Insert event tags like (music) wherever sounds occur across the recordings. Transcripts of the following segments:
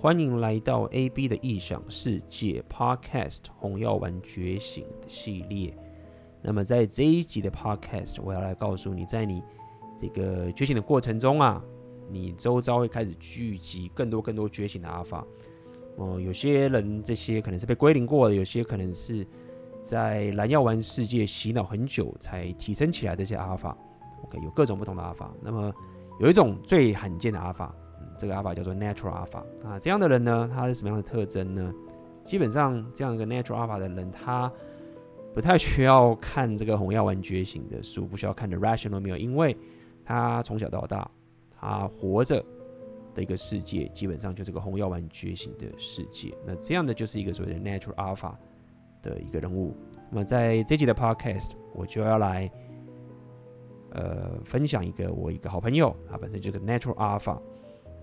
欢迎来到 AB 的异想世界 Podcast《红药丸觉醒》的系列。那么在这一集的 Podcast，我要来告诉你，在你这个觉醒的过程中啊，你周遭会开始聚集更多更多觉醒的阿法。哦、有些人这些可能是被归零过的，有些可能是在蓝药丸世界洗脑很久才提升起来的这些阿法。OK，有各种不同的阿法。那么有一种最罕见的阿法。这个阿法叫做 Natural Alpha 啊，这样的人呢，他是什么样的特征呢？基本上这样一个 Natural Alpha 的人，他不太需要看这个红药丸觉醒的书，不需要看 The Rational Meal 因为他从小到大，他活着的一个世界，基本上就是个红药丸觉醒的世界。那这样的就是一个所谓的 Natural Alpha 的一个人物。那么在这集的 Podcast，我就要来呃分享一个我一个好朋友，他本身就是个 Natural Alpha。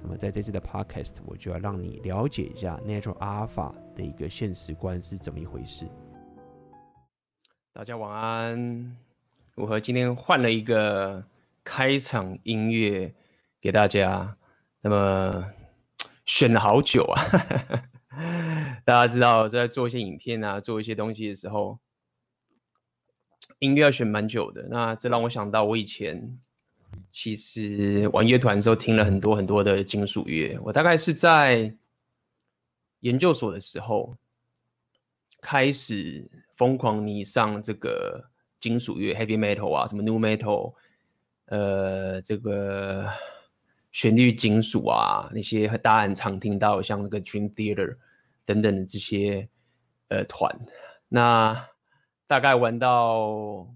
那么在这次的 podcast，我就要让你了解一下 Natural Alpha 的一个现实观是怎么一回事。大家晚安。我和今天换了一个开场音乐给大家，那么选了好久啊。(laughs) 大家知道在做一些影片啊，做一些东西的时候，音乐要选蛮久的。那这让我想到我以前。其实玩乐团的时候听了很多很多的金属乐，我大概是在研究所的时候开始疯狂迷上这个金属乐，heavy metal 啊，什么 new metal，呃，这个旋律金属啊，那些大家很常听到像那个 Dream Theater 等等的这些呃团，那大概玩到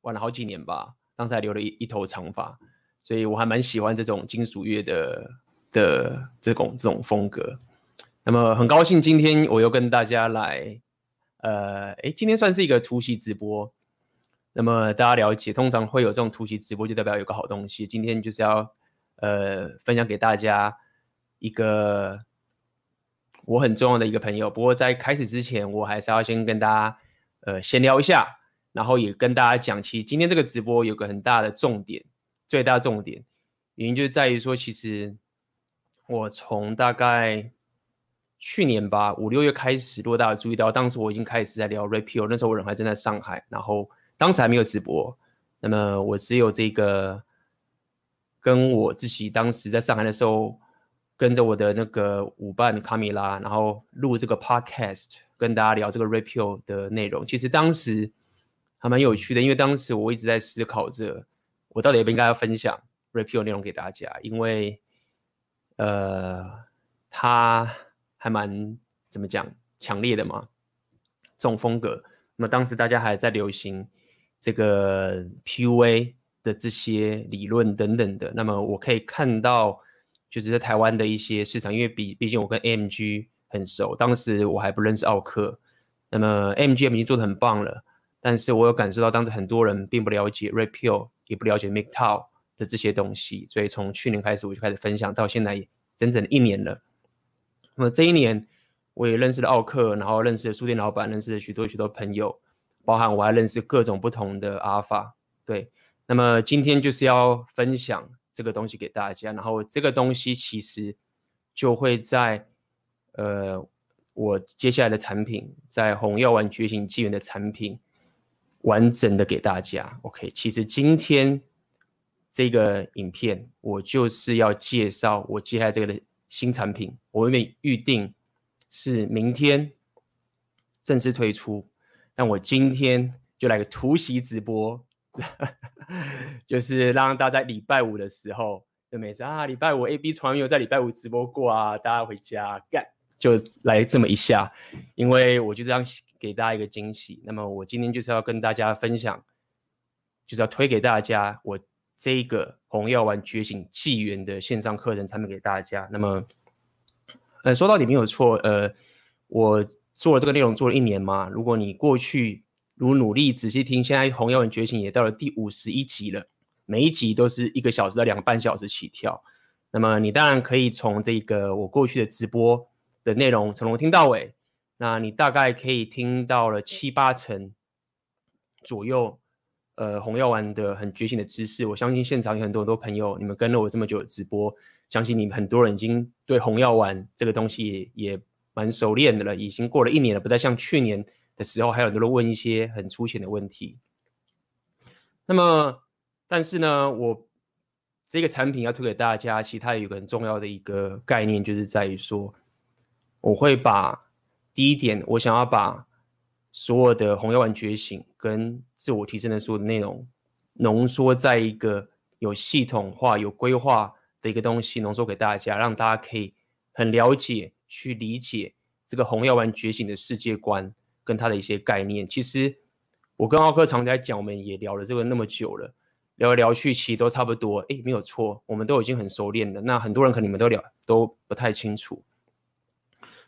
玩了好几年吧。刚才留了一一头长发，所以我还蛮喜欢这种金属乐的的这种这种风格。那么很高兴今天我又跟大家来，呃，诶，今天算是一个突袭直播。那么大家了解，通常会有这种突袭直播，就代表有个好东西。今天就是要呃分享给大家一个我很重要的一个朋友。不过在开始之前，我还是要先跟大家呃闲聊一下。然后也跟大家讲，其实今天这个直播有个很大的重点，最大重点原因就在于说，其实我从大概去年吧五六月开始，如果大家注意到，当时我已经开始在聊 Red Pill，那时候我人还正在上海，然后当时还没有直播，那么我只有这个跟我自己当时在上海的时候，跟着我的那个舞伴卡米拉，然后录这个 Podcast，跟大家聊这个 Red Pill 的内容。其实当时。还蛮有趣的，因为当时我一直在思考着，我到底应不应该要分享 Red Pill 内容给大家，因为，呃，他还蛮怎么讲强烈的嘛，这种风格。那么当时大家还在流行这个 PUA 的这些理论等等的。那么我可以看到，就是在台湾的一些市场，因为毕毕竟我跟 AMG 很熟，当时我还不认识奥克，那么 MGM 已经做得很棒了。但是我有感受到，当时很多人并不了解 Red Pill，也不了解 MGTOW 的这些东西，所以从去年开始我就开始分享，到现在整整一年了。那么这一年，我也认识了奥克，然后认识了书店老板，认识了许多许多朋友，包含我还认识各种不同的阿尔法。对，那么今天就是要分享这个东西给大家，然后这个东西其实就会在呃我接下来的产品，在红药丸觉醒纪元的产品。完整的给大家，OK。其实今天这个影片，我就是要介绍我接下来这个的新产品。我原本预定是明天正式推出，但我今天就来个突袭直播，(laughs) 就是让大家在礼拜五的时候就没事啊。礼拜五 AB 从来没有在礼拜五直播过啊，大家回家干。就来这么一下，因为我就这样给大家一个惊喜。那么我今天就是要跟大家分享，就是要推给大家我这个红药丸觉醒纪元的线上课程产品给大家。那么，呃，说到底没有错，呃，我做了这个内容做了一年嘛。如果你过去如努力仔细听，现在红药丸觉醒也到了第五十一集了，每一集都是一个小时到两个半小时起跳。那么你当然可以从这个我过去的直播。的内容从头听到尾，那你大概可以听到了七八成左右，呃，红药丸的很觉醒的知识。我相信现场有很多很多朋友，你们跟了我这么久的直播，相信你们很多人已经对红药丸这个东西也蛮熟练的了，已经过了一年了，不再像去年的时候还有很多人问一些很粗浅的问题。那么，但是呢，我这个产品要推给大家，其实它有个很重要的一个概念，就是在于说，我会把第一点，我想要把所有的红药丸觉醒跟自我提升的所有的内容，浓缩在一个有系统化、有规划的一个东西，浓缩给大家，让大家可以很了解、去理解这个红药丸觉醒的世界观跟它的一些概念。其实我跟奥克常在讲，我们也聊了这个那么久了，聊来聊去，其实都差不多。诶，没有错，我们都已经很熟练了。那很多人可能你们都聊都不太清楚。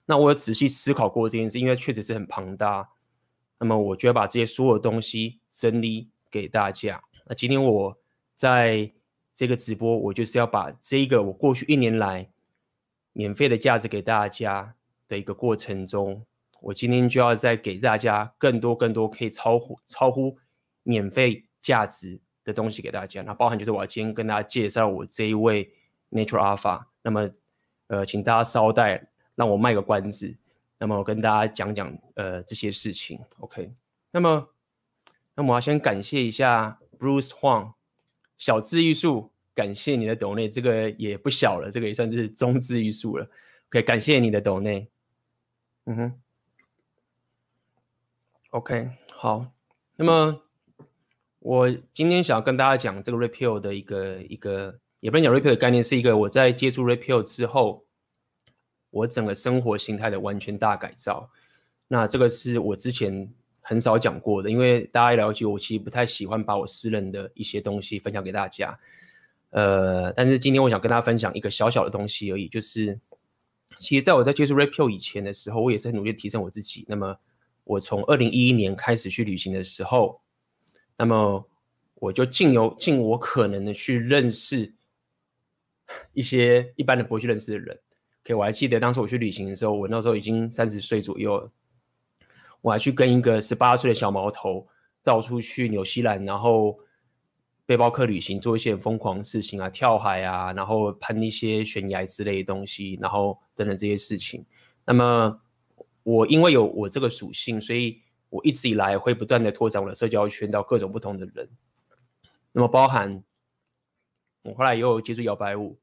那我有仔细思考过这件事，因为确实是很庞大。那么我就要把这些所有东西整理给大家。那今天我在这个直播，我就是要把这一个我过去一年来免费的价值给大家的一个过程中，我今天就要再给大家更多更多可以超乎超乎免费价值的东西给大家。那包含就是我要今天跟大家介绍我这一位 Natural Alpha。那么呃，请大家稍待，让我卖个关子。那么我跟大家讲讲呃这些事情，OK？那么，那么我要先感谢一下 Bruce Huang 小资玉树，感谢你的抖内，这个也不小了，这个也算是中资玉树了，OK？感谢你的抖内，嗯哼，OK，好。那么我今天想要跟大家讲这个 Repeal 的一个一个，也不能讲 Repeal 的概念，是一个我在接触 Repeal 之后。我整个生活形态的完全大改造，那这个是我之前很少讲过的，因为大家了解我，其实不太喜欢把我私人的一些东西分享给大家。呃，但是今天我想跟大家分享一个小小的东西而已，就是其实在我在接触 Red Pill 以前的时候，我也是很努力提升我自己。那么我从二零一一年开始去旅行的时候，那么我就尽有尽我可能的去认识 (laughs) 一些一般的不会去认识的人。OK，我还记得当时我去旅行的时候，我那时候已经三十岁左右了，我还去跟一个十八岁的小毛头到处去纽西兰，然后背包客旅行，做一些疯狂事情啊，跳海啊，然后攀一些悬崖之类的东西，然后等等这些事情。那么我因为有我这个属性，所以我一直以来会不断的拓展我的社交圈到各种不同的人。那么包含我后来也有接触摇摆舞。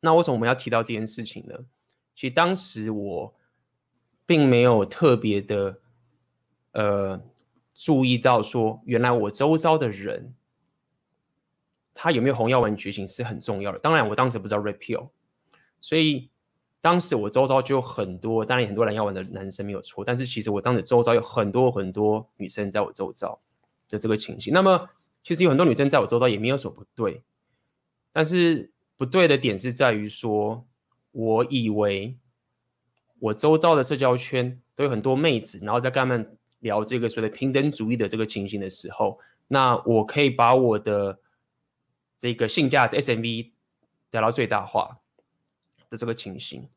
那为什么我们要提到这件事情呢？其实当时我并没有特别的呃注意到说，原来我周遭的人他有没有红药丸觉醒是很重要的。当然，我当时不知道 repeal，所以当时我周遭就很多，当然很多蓝药丸的男生没有错，但是其实我当时周遭有很多很多女生在我周遭的这个情形。那么其实有很多女生在我周遭也没有什么不对，但是。不对的点是在于说，我以为我周遭的社交圈都有很多妹子，然后在跟他们聊这个所谓的平等主义的这个情形的时候，那我可以把我的这个性价值 SMV 达到最大化的这个情形。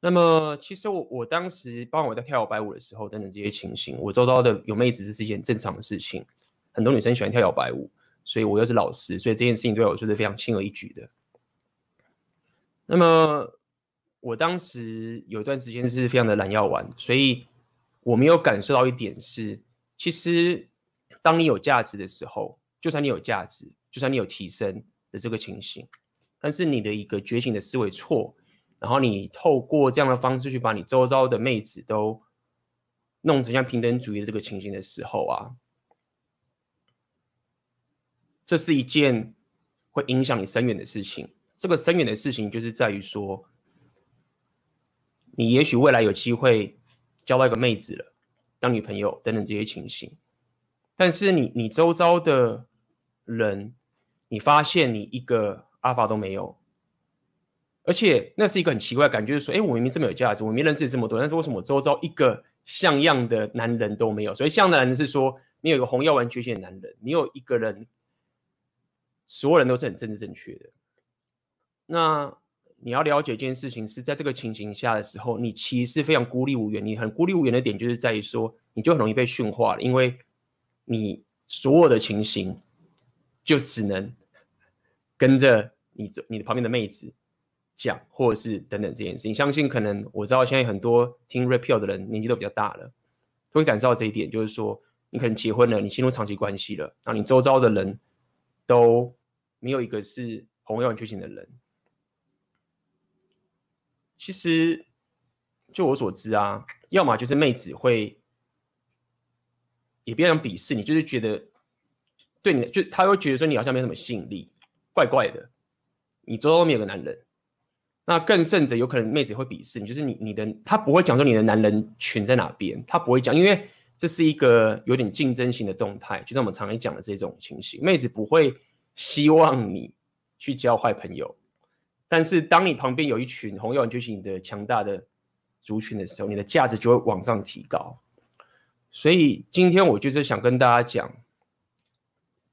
那么，其实我我当时帮我在跳摇摆舞的时候等等这些情形，我周遭的有妹子是一件正常的事情，很多女生喜欢跳摇摆舞，所以我又是老师，所以这件事情对我说是非常轻而易举的。那么，我当时有一段时间是非常的懒药丸，所以我没有感受到一点是，其实当你有价值的时候，就算你有价值，就算你有提升的这个情形，但是你的一个觉醒的思维错，然后你透过这样的方式去把你周遭的妹子都弄成像平等主义的这个情形的时候啊，这是一件会影响你深远的事情。这个深远的事情就是在于说，你也许未来有机会交到一个妹子了，当女朋友等等这些情形，但是你你周遭的人，你发现你一个阿法都没有，而且那是一个很奇怪的感觉，就是说，哎，我明明这么有价值，我明明认识这么多，但是为什么周遭一个像样的男人都没有？所以像的男人是说，你有一个红药丸缺陷的男人，你有一个人，所有人都是很政治正确的。那你要了解一件事情，是在这个情形下的时候，你其实是非常孤立无援。你很孤立无援的点，就是在于说，你就很容易被驯化了，因为你所有的情形就只能跟着你这你的旁边的妹子讲，或者是等等这件事情。相信可能我知道现在很多听 Red Pill 的人年纪都比较大了，都会感受到这一点，就是说你可能结婚了，你进入长期关系了，然后你周遭的人都没有一个是红药丸觉醒的人。其实就我所知啊，要么就是妹子会，也别人鄙视你，就是觉得对你就他会觉得说你好像没什么吸引力，怪怪的。你周遭没有个男人，那更甚者，有可能妹子会鄙视你，就是你你的他不会讲说你的男人群在哪边，他不会讲，因为这是一个有点竞争性的动态，就像我们常常讲的这种情形，妹子不会希望你去交坏朋友，但是当你旁边有一群红药觉醒的强大的族群的时候，你的价值就会往上提高。所以今天我就是想跟大家讲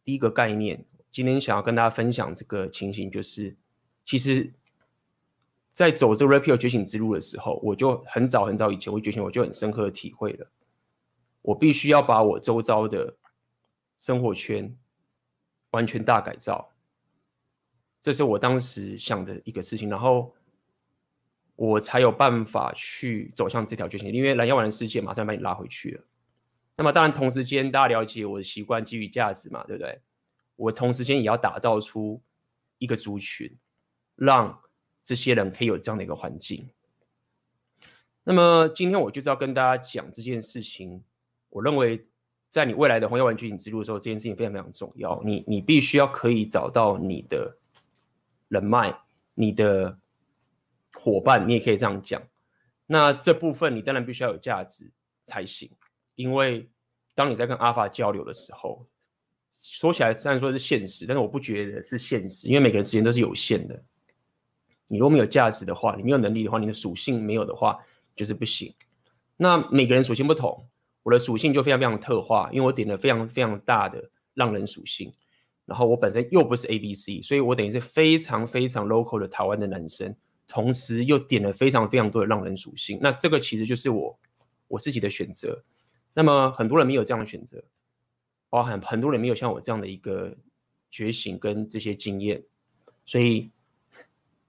第一个概念。今天想要跟大家分享这个情形，就是其实，在走这 Red Pill 觉醒之路的时候，我就很早很早以前我觉醒，我就很深刻的体会了，我必须要把我周遭的生活圈完全大改造，这是我当时想的一个事情，然后我才有办法去走向这条决心，因为蓝药丸的世界马上把你拉回去了。那么当然，同时间大家了解我的习惯基于价值嘛，对不对？我同时间也要打造出一个族群，让这些人可以有这样的一个环境。那么今天我就是要跟大家讲这件事情。我认为，在你未来的红药丸觉醒之路的时候，这件事情非常非常重要。你你必须要可以找到你的人脉、你的伙伴，你也可以这样讲。那这部分你当然必须要有价值才行，因为当你在跟阿法交流的时候。说起来虽然说是现实，但是我不觉得是现实，因为每个人时间都是有限的。你如果没有价值的话，你没有能力的话，你的属性没有的话，就是不行。那每个人属性不同，我的属性就非常非常特化，因为我点了非常非常大的浪人属性，然后我本身又不是 ABC，所以我等于是非常非常 local 的台湾的男生，同时又点了非常非常多的浪人属性。那这个其实就是我我自己的选择。那么很多人没有这样的选择。包含很多人没有像我这样的一个觉醒跟这些经验，所以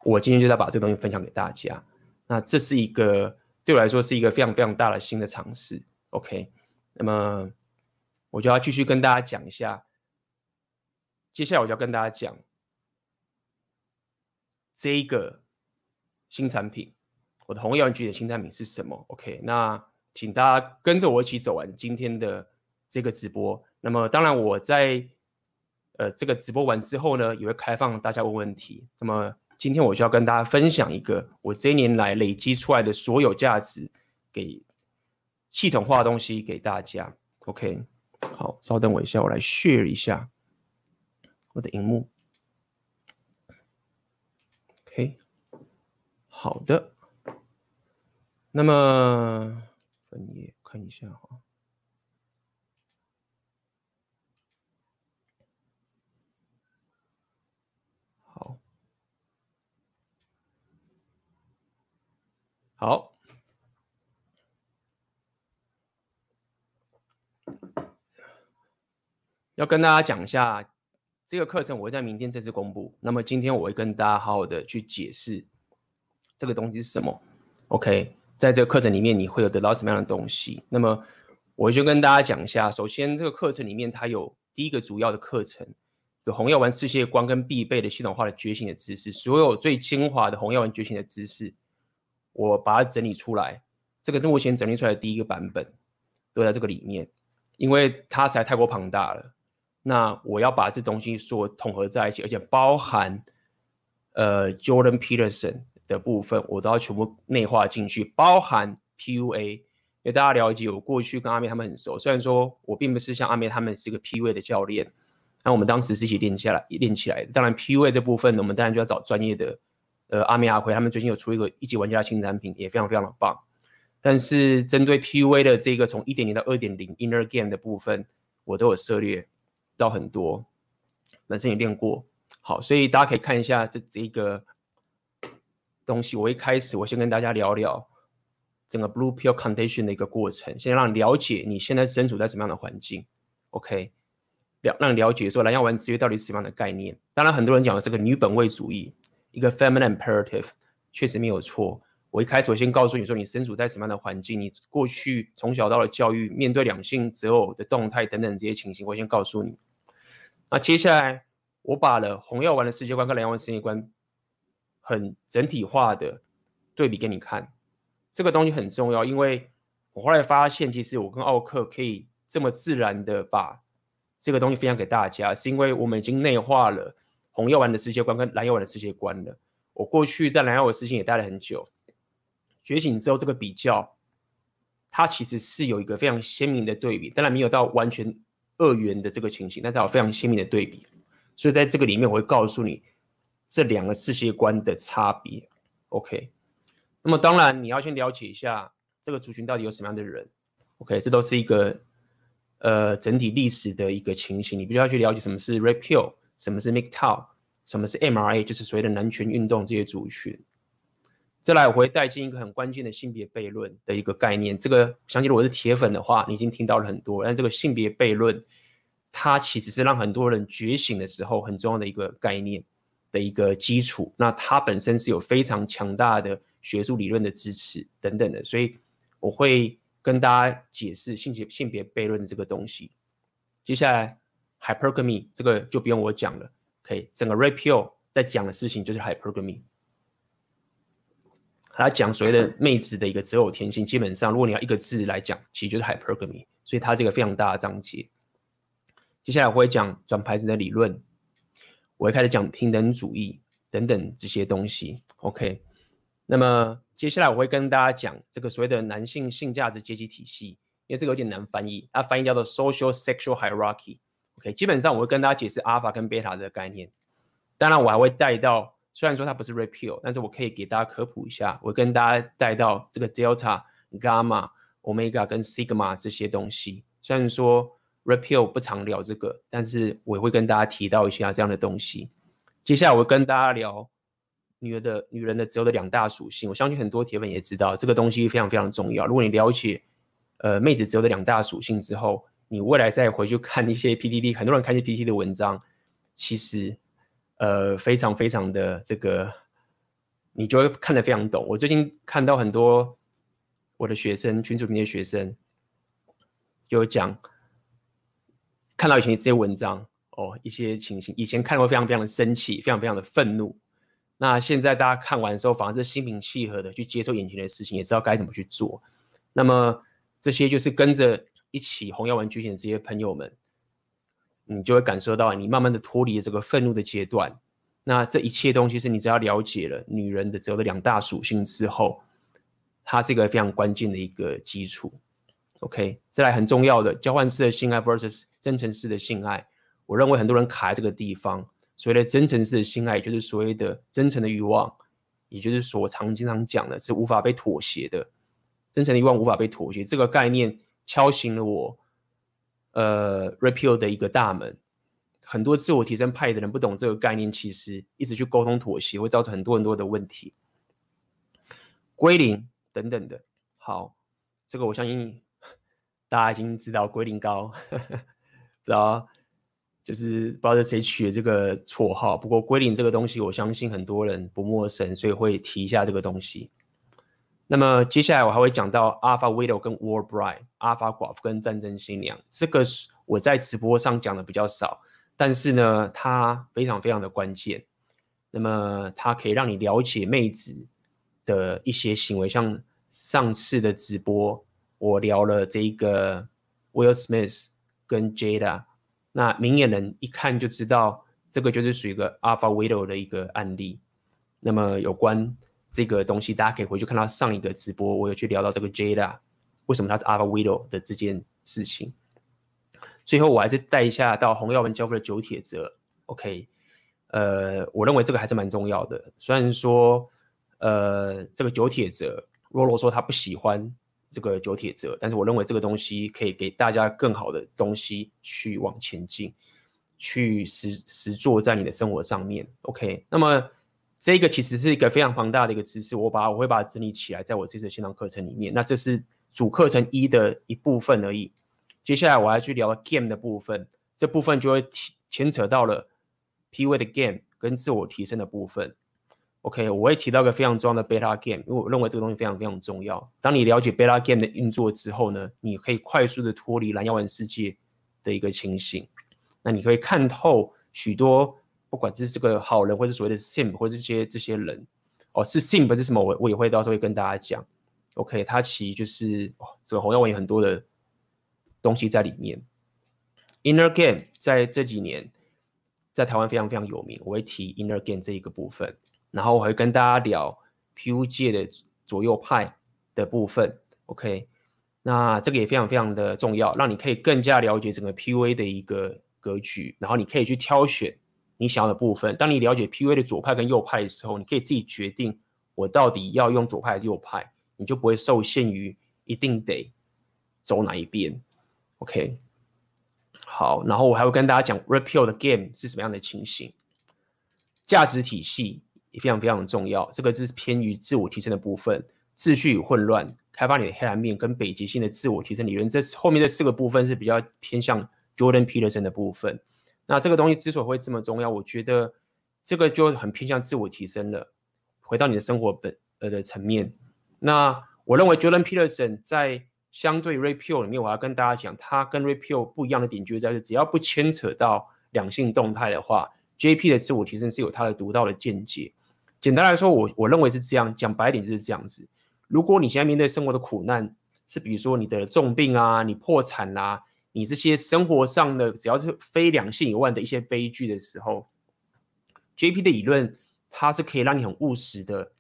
我今天就要把这个东西分享给大家。那这是一个对我来说是一个非常非常大的新的尝试。OK，那么我就要继续跟大家讲一下。接下来我就要跟大家讲这个新产品，我的红药丸觉醒的新产品是什么？OK，那请大家跟着我一起走完今天的这个直播。那么当然，我在呃这个直播完之后呢，也会开放大家问问题。那么今天我就要跟大家分享一个我这一年来累积出来的所有价值，给系统化的东西给大家。OK，好，稍等我一下，我来 share 一下我的荧幕。OK，好的。那么分页看一下哈。好，要跟大家讲一下这个课程，我会在明天正式公布。那么今天我会跟大家好好的去解释这个东西是什么。OK，在这个课程里面你会有得到什么样的东西？那么我就跟大家讲一下。首先，这个课程里面它有第一个主要的课程，有红药丸世界观跟必备的系统化的觉醒的知识，所有最精华的红药丸觉醒的知识。我把它整理出来，这个是目前整理出来的第一个版本，都在这个里面，因为它实在太过庞大了。那我要把这东西说统合在一起，而且包含呃 Jordan Peterson 的部分，我都要全部内化进去，包含 PUA，因为大家了解我过去跟阿妹他们很熟，虽然说我并不是像阿妹他们是个 PUA 的教练，那我们当时是一起练下来练起来的。当然 PUA 这部分呢，我们当然就要找专业的。呃，阿美阿辉他们最近有出一个一级玩家新产品，也非常非常的棒。但是针对 PUA 的这个从一点零到二点零 Inner Game 的部分，我都有涉猎到很多，本身也练过。好，所以大家可以看一下这这个东西。我一开始我先跟大家聊聊整个 Blue Pill Condition 的一个过程，先让了解你现在身处在什么样的环境。OK，了让了解说蓝药丸制约到底是什么样的概念。当然，很多人讲的这个女本位主义。一个 feminine imperative，确实没有错。我一开始我先告诉你说，你身处在什么样的环境，你过去从小到了教育，面对两性择偶的动态等等这些情形，我先告诉你。那接下来我把了红药丸的世界观跟蓝药丸世界观很整体化的对比给你看，这个东西很重要，因为我后来发现，其实我跟奥克可以这么自然的把这个东西分享给大家，是因为我们已经内化了红药丸的世界观跟蓝药丸的世界观了。我过去在蓝药丸世界也待了很久。觉醒之后，这个比较，它其实是有一个非常鲜明的对比，当然没有到完全二元的这个情形，但是有非常鲜明的对比。所以在这个里面，我会告诉你这两个世界观的差别。OK，那么当然你要先了解一下这个族群到底有什么样的人。OK，这都是一个呃整体历史的一个情形，你必须要去了解什么是 Repeal，什么是 MGTOW，什么是 MRA，就是所谓的男权运动这些族群。再来，我会带进一个很关键的性别悖论的一个概念。这个相信如果是铁粉的话，你已经听到了很多。但这个性别悖论，它其实是让很多人觉醒的时候很重要的一个概念的一个基础。那它本身是有非常强大的学术理论的支持等等的，所以我会跟大家解释性别性别悖论这个东西。接下来，hypergamy 这个就不用我讲了。可以，整个 Red Pill 在讲的事情就是 hypergamy。他讲所谓的妹子的一个择偶天性，基本上如果你要一个字来讲，其实就是 hypergamy，所以它是一个非常大的章节。接下来我会讲转牌子的理论，我会开始讲平等主义等等这些东西。OK，那么接下来我会跟大家讲这个所谓的男性性价值阶级体系，因为这个有点难翻译，它翻译叫做 social sexual hierarchy。OK，基本上我会跟大家解释 alpha 跟 beta 的概念，当然我还会带到。虽然说它不是 repeal，但是我可以给大家科普一下。我跟大家带到这个 Delta、Gamma、Omega 跟 Sigma 这些东西。虽然说 repeal 不常聊这个，但是我也会跟大家提到一下这样的东西。接下来我跟大家聊女人的女人的择偶的两大属性。我相信很多铁粉也知道这个东西非常非常重要。如果你了解呃妹子只有的两大属性之后，你未来再回去看一些 P T D，很多人看一些 PTT 的文章，其实。呃，非常非常的这个，你就会看得非常懂。我最近看到很多我的学生群主里面的学生，就讲看到以前这些文章哦，一些情形，以前看过非常非常的生气，非常非常的愤怒。那现在大家看完之后，反而是心平气和的去接受眼前的事情，也知道该怎么去做。那么这些就是跟着一起红药丸觉醒的这些朋友们。你就会感受到，你慢慢的脱离了这个愤怒的阶段。那这一切东西是你只要了解了女人的择的两大属性之后，它是一个非常关键的一个基础。OK，再来很重要的交换式的性爱 versus 真诚式的性爱，我认为很多人卡在这个地方。所谓的真诚式的性爱，也就是所谓的真诚的欲望，也就是所常经常讲的是无法被妥协的。真诚的欲望无法被妥协，这个概念敲醒了我。呃 repeal 的一个大门，很多自我提升派的人不懂这个概念，其实一直去沟通妥协，会造成很多很多的问题。归零等等的，好，这个我相信 (laughs) 大家已经知道龟苓膏，(laughs) 不知道就是不知道是谁取的这个绰号，不过归零这个东西，我相信很多人不陌生，所以会提一下这个东西。那么接下来我还会讲到 Alpha Widow 跟 War Bride，Alpha 寡妇跟战争新娘，这个是我在直播上讲的比较少，但是呢，它非常非常的关键。那么它可以让你了解妹子的一些行为，像上次的直播我聊了这一个 Will Smith 跟 Jada，那明眼人一看就知道，这个就是属于一个 Alpha Widow 的一个案例。那么有关。这个东西大家可以回去看到上一个直播，我有去聊到这个 Jada 为什么他是 Alpha Widow 的这件事情。最后我还是带一下到洪耀文交付的九铁则，OK，呃，我认为这个还是蛮重要的。虽然说，呃，这个九铁则，罗罗说他不喜欢这个九铁则，但是我认为这个东西可以给大家更好的东西去往前进，去实实做在你的生活上面，OK，那么。这个其实是一个非常庞大的一个知识，我把我会把它整理起来，在我这次的线上课程里面。那这是主课程一的一部分而已。接下来我要去聊 game 的部分，这部分就会牵扯到了 PV 的 game 跟自我提升的部分。OK，我会提到一个非常重要的 Beta Game，因为我认为这个东西非常非常重要。当你了解 Beta Game 的运作之后呢，你可以快速的脱离蓝药丸世界的一个情形。那你可以看透许多，不管这是这个好人，或是所谓的 sim，或者这些这些人，哦，是 sim 不是什么？我我也会到时候会跟大家讲。OK，它其实就是哦，这个红药丸有很多的东西在里面。Inner Game 在这几年在台湾非常非常有名，我会提 Inner Game 这一个部分。然后我会跟大家聊 PU 界的左右派的部分，OK，那这个也非常非常的重要，让你可以更加了解整个 PUA 的一个格局，然后你可以去挑选你想要的部分。当你了解 PUA 的左派跟右派的时候，你可以自己决定我到底要用左派还是右派，你就不会受限于一定得走哪一边，OK。好，然后我还会跟大家讲 Repeal 的 Game 是什么样的情形，价值体系。也非常非常的重要，这个是偏于自我提升的部分，秩序与混乱，开发你的黑暗面跟北极星的自我提升理论，这后面这四个部分是比较偏向 Jordan Peterson 的部分。那这个东西之所以会这么重要，我觉得这个就很偏向自我提升了，回到你的生活本呃的层面。那我认为 Jordan Peterson 在相对 Red Pill 里面，我要跟大家讲，他跟 Red Pill 不一样的点就在于，只要不牵扯到两性动态的话，JP 的自我提升是有他的独到的见解。简单来说，我我认为是这样，讲白点就是这样子。如果你现在面对生活的苦难，是比如说你得了重病啊，你破产啦、啊，你这些生活上的只要是非两性以外的一些悲剧的时候，JP 的理论它是可以让你很务实的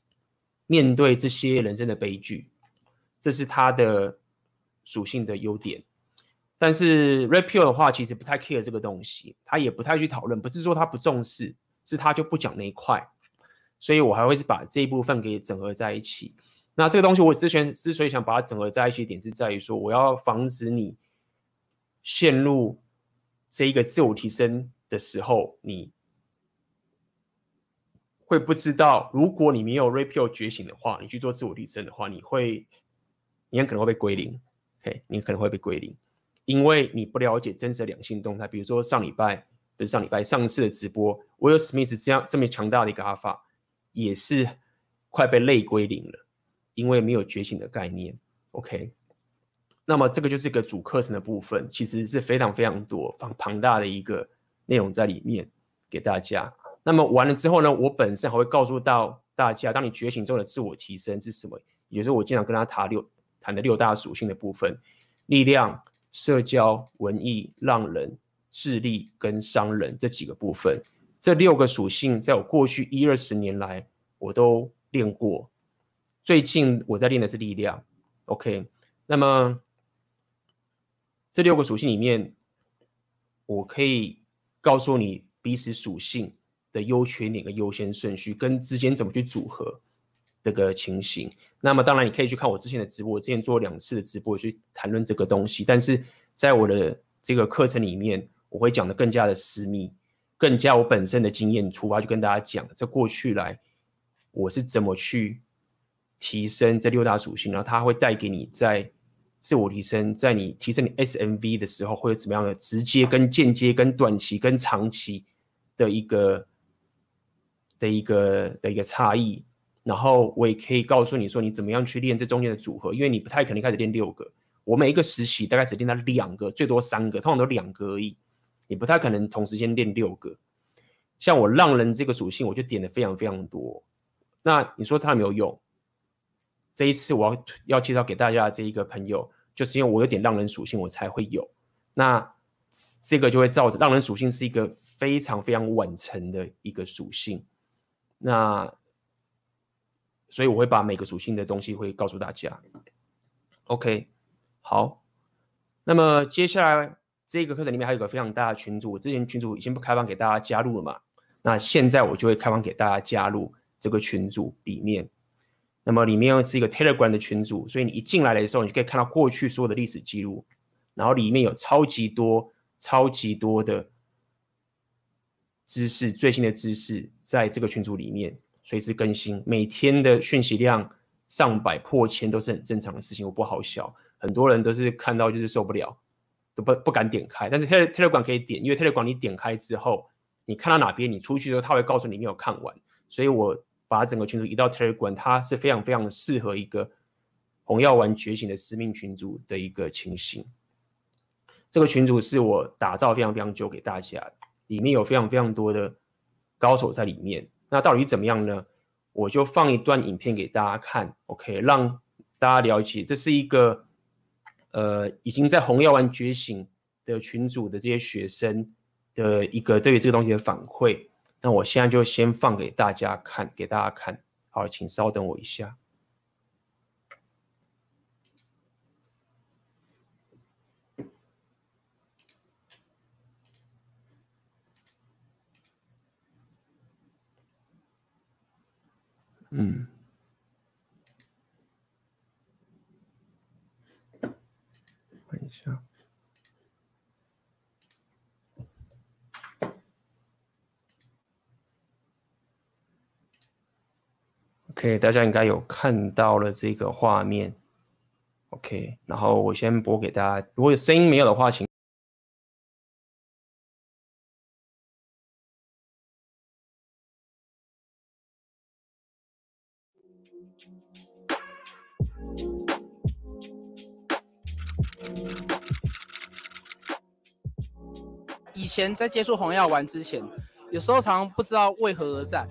面对这些人生的悲剧，这是它的属性的优点。但是 Red Pill 的话，其实不太 care 这个东西，他也不太去讨论，不是说他不重视，是他就不讲那一块。所以我还会是把这一部分给整合在一起。那这个东西我之前之所以想把它整合在一起，点是在于说，我要防止你陷入这一个自我提升的时候，你会不知道，如果你没有 Red Pill 觉醒的话，你去做自我提升的话，你会，你很可能会被归零。OK，你可能会被归零，因为你不了解真实的两性动态。比如说上礼拜不是上礼拜上次的直播，Will Smith 这样这么强大的一个阿法。也是快被类归零了，因为没有觉醒的概念。OK，那么这个就是一个主课程的部分，其实是非常非常多、非常庞大的一个内容在里面给大家。那么完了之后呢，我本身还会告诉到大家，当你觉醒之后的自我提升是什么？也就是我经常跟他谈六谈的六大属性的部分：力量、社交、文艺、浪人、智力跟商人这几个部分。这六个属性，在我过去一二十年来，我都练过。最近我在练的是力量。OK，那么这六个属性里面，我可以告诉你彼此属性的优缺点跟优先顺序，跟之间怎么去组合这个情形。那么当然，你可以去看我之前的直播，我之前做两次的直播去谈论这个东西。但是在我的这个课程里面，我会讲得更加的私密。更加我本身的经验出发，就跟大家讲，这过去来我是怎么去提升这六大属性，然后它会带给你在自我提升，在你提升你 SMV 的时候，会有怎么样的直接跟间接跟短期跟长期的一个的一个的一个差异。然后我也可以告诉你说，你怎么样去练这中间的组合，因为你不太可能开始练六个，我每一个时期大概只练到两个，最多三个，通常都两个而已。你不太可能同时间练六个，像我浪人这个属性，我就点的非常非常多。那你说它有没有用？这一次我要要介绍给大家的这一个朋友，就是因为我有点浪人属性，我才会有。那这个就会造成浪人属性是一个非常非常晚成的一个属性。那所以我会把每个属性的东西会告诉大家。OK，好，那么接下来。这个课程里面还有个非常大的群组，我之前群组已经不开放给大家加入了嘛？那现在我就会开放给大家加入这个群组里面。那么里面是一个 Telegram 的群组，所以你一进来的时候，你就可以看到过去所有的历史记录，然后里面有超级多、超级多的知识，最新的知识在这个群组里面随时更新，每天的讯息量上百破千都是很正常的事情，我不好笑，很多人都是看到就是受不了。都不不敢点开，但是 Telegram 可以点，因为 Telegram 你点开之后，你看到哪边，你出去之后，他会告诉你没有看完，所以我把整个群组移到 Telegram，它是非常非常适合一个红药丸觉醒的私密群组的一个情形。这个群组是我打造非常非常久给大家，里面有非常非常多的高手在里面。那到底怎么样呢？我就放一段影片给大家看，OK，让大家了解这是一个呃已经在红药丸觉醒的群组的这些学生的一个对于这个东西的反馈。那我现在就先放给大家看，给大家看。好，请稍等我一下。嗯，看一下。OK，大家应该有看到了这个画面。OK，然后我先播给大家。如果有声音没有的话，请。以前在接触红药丸之前，有时候常常不知道为何而战。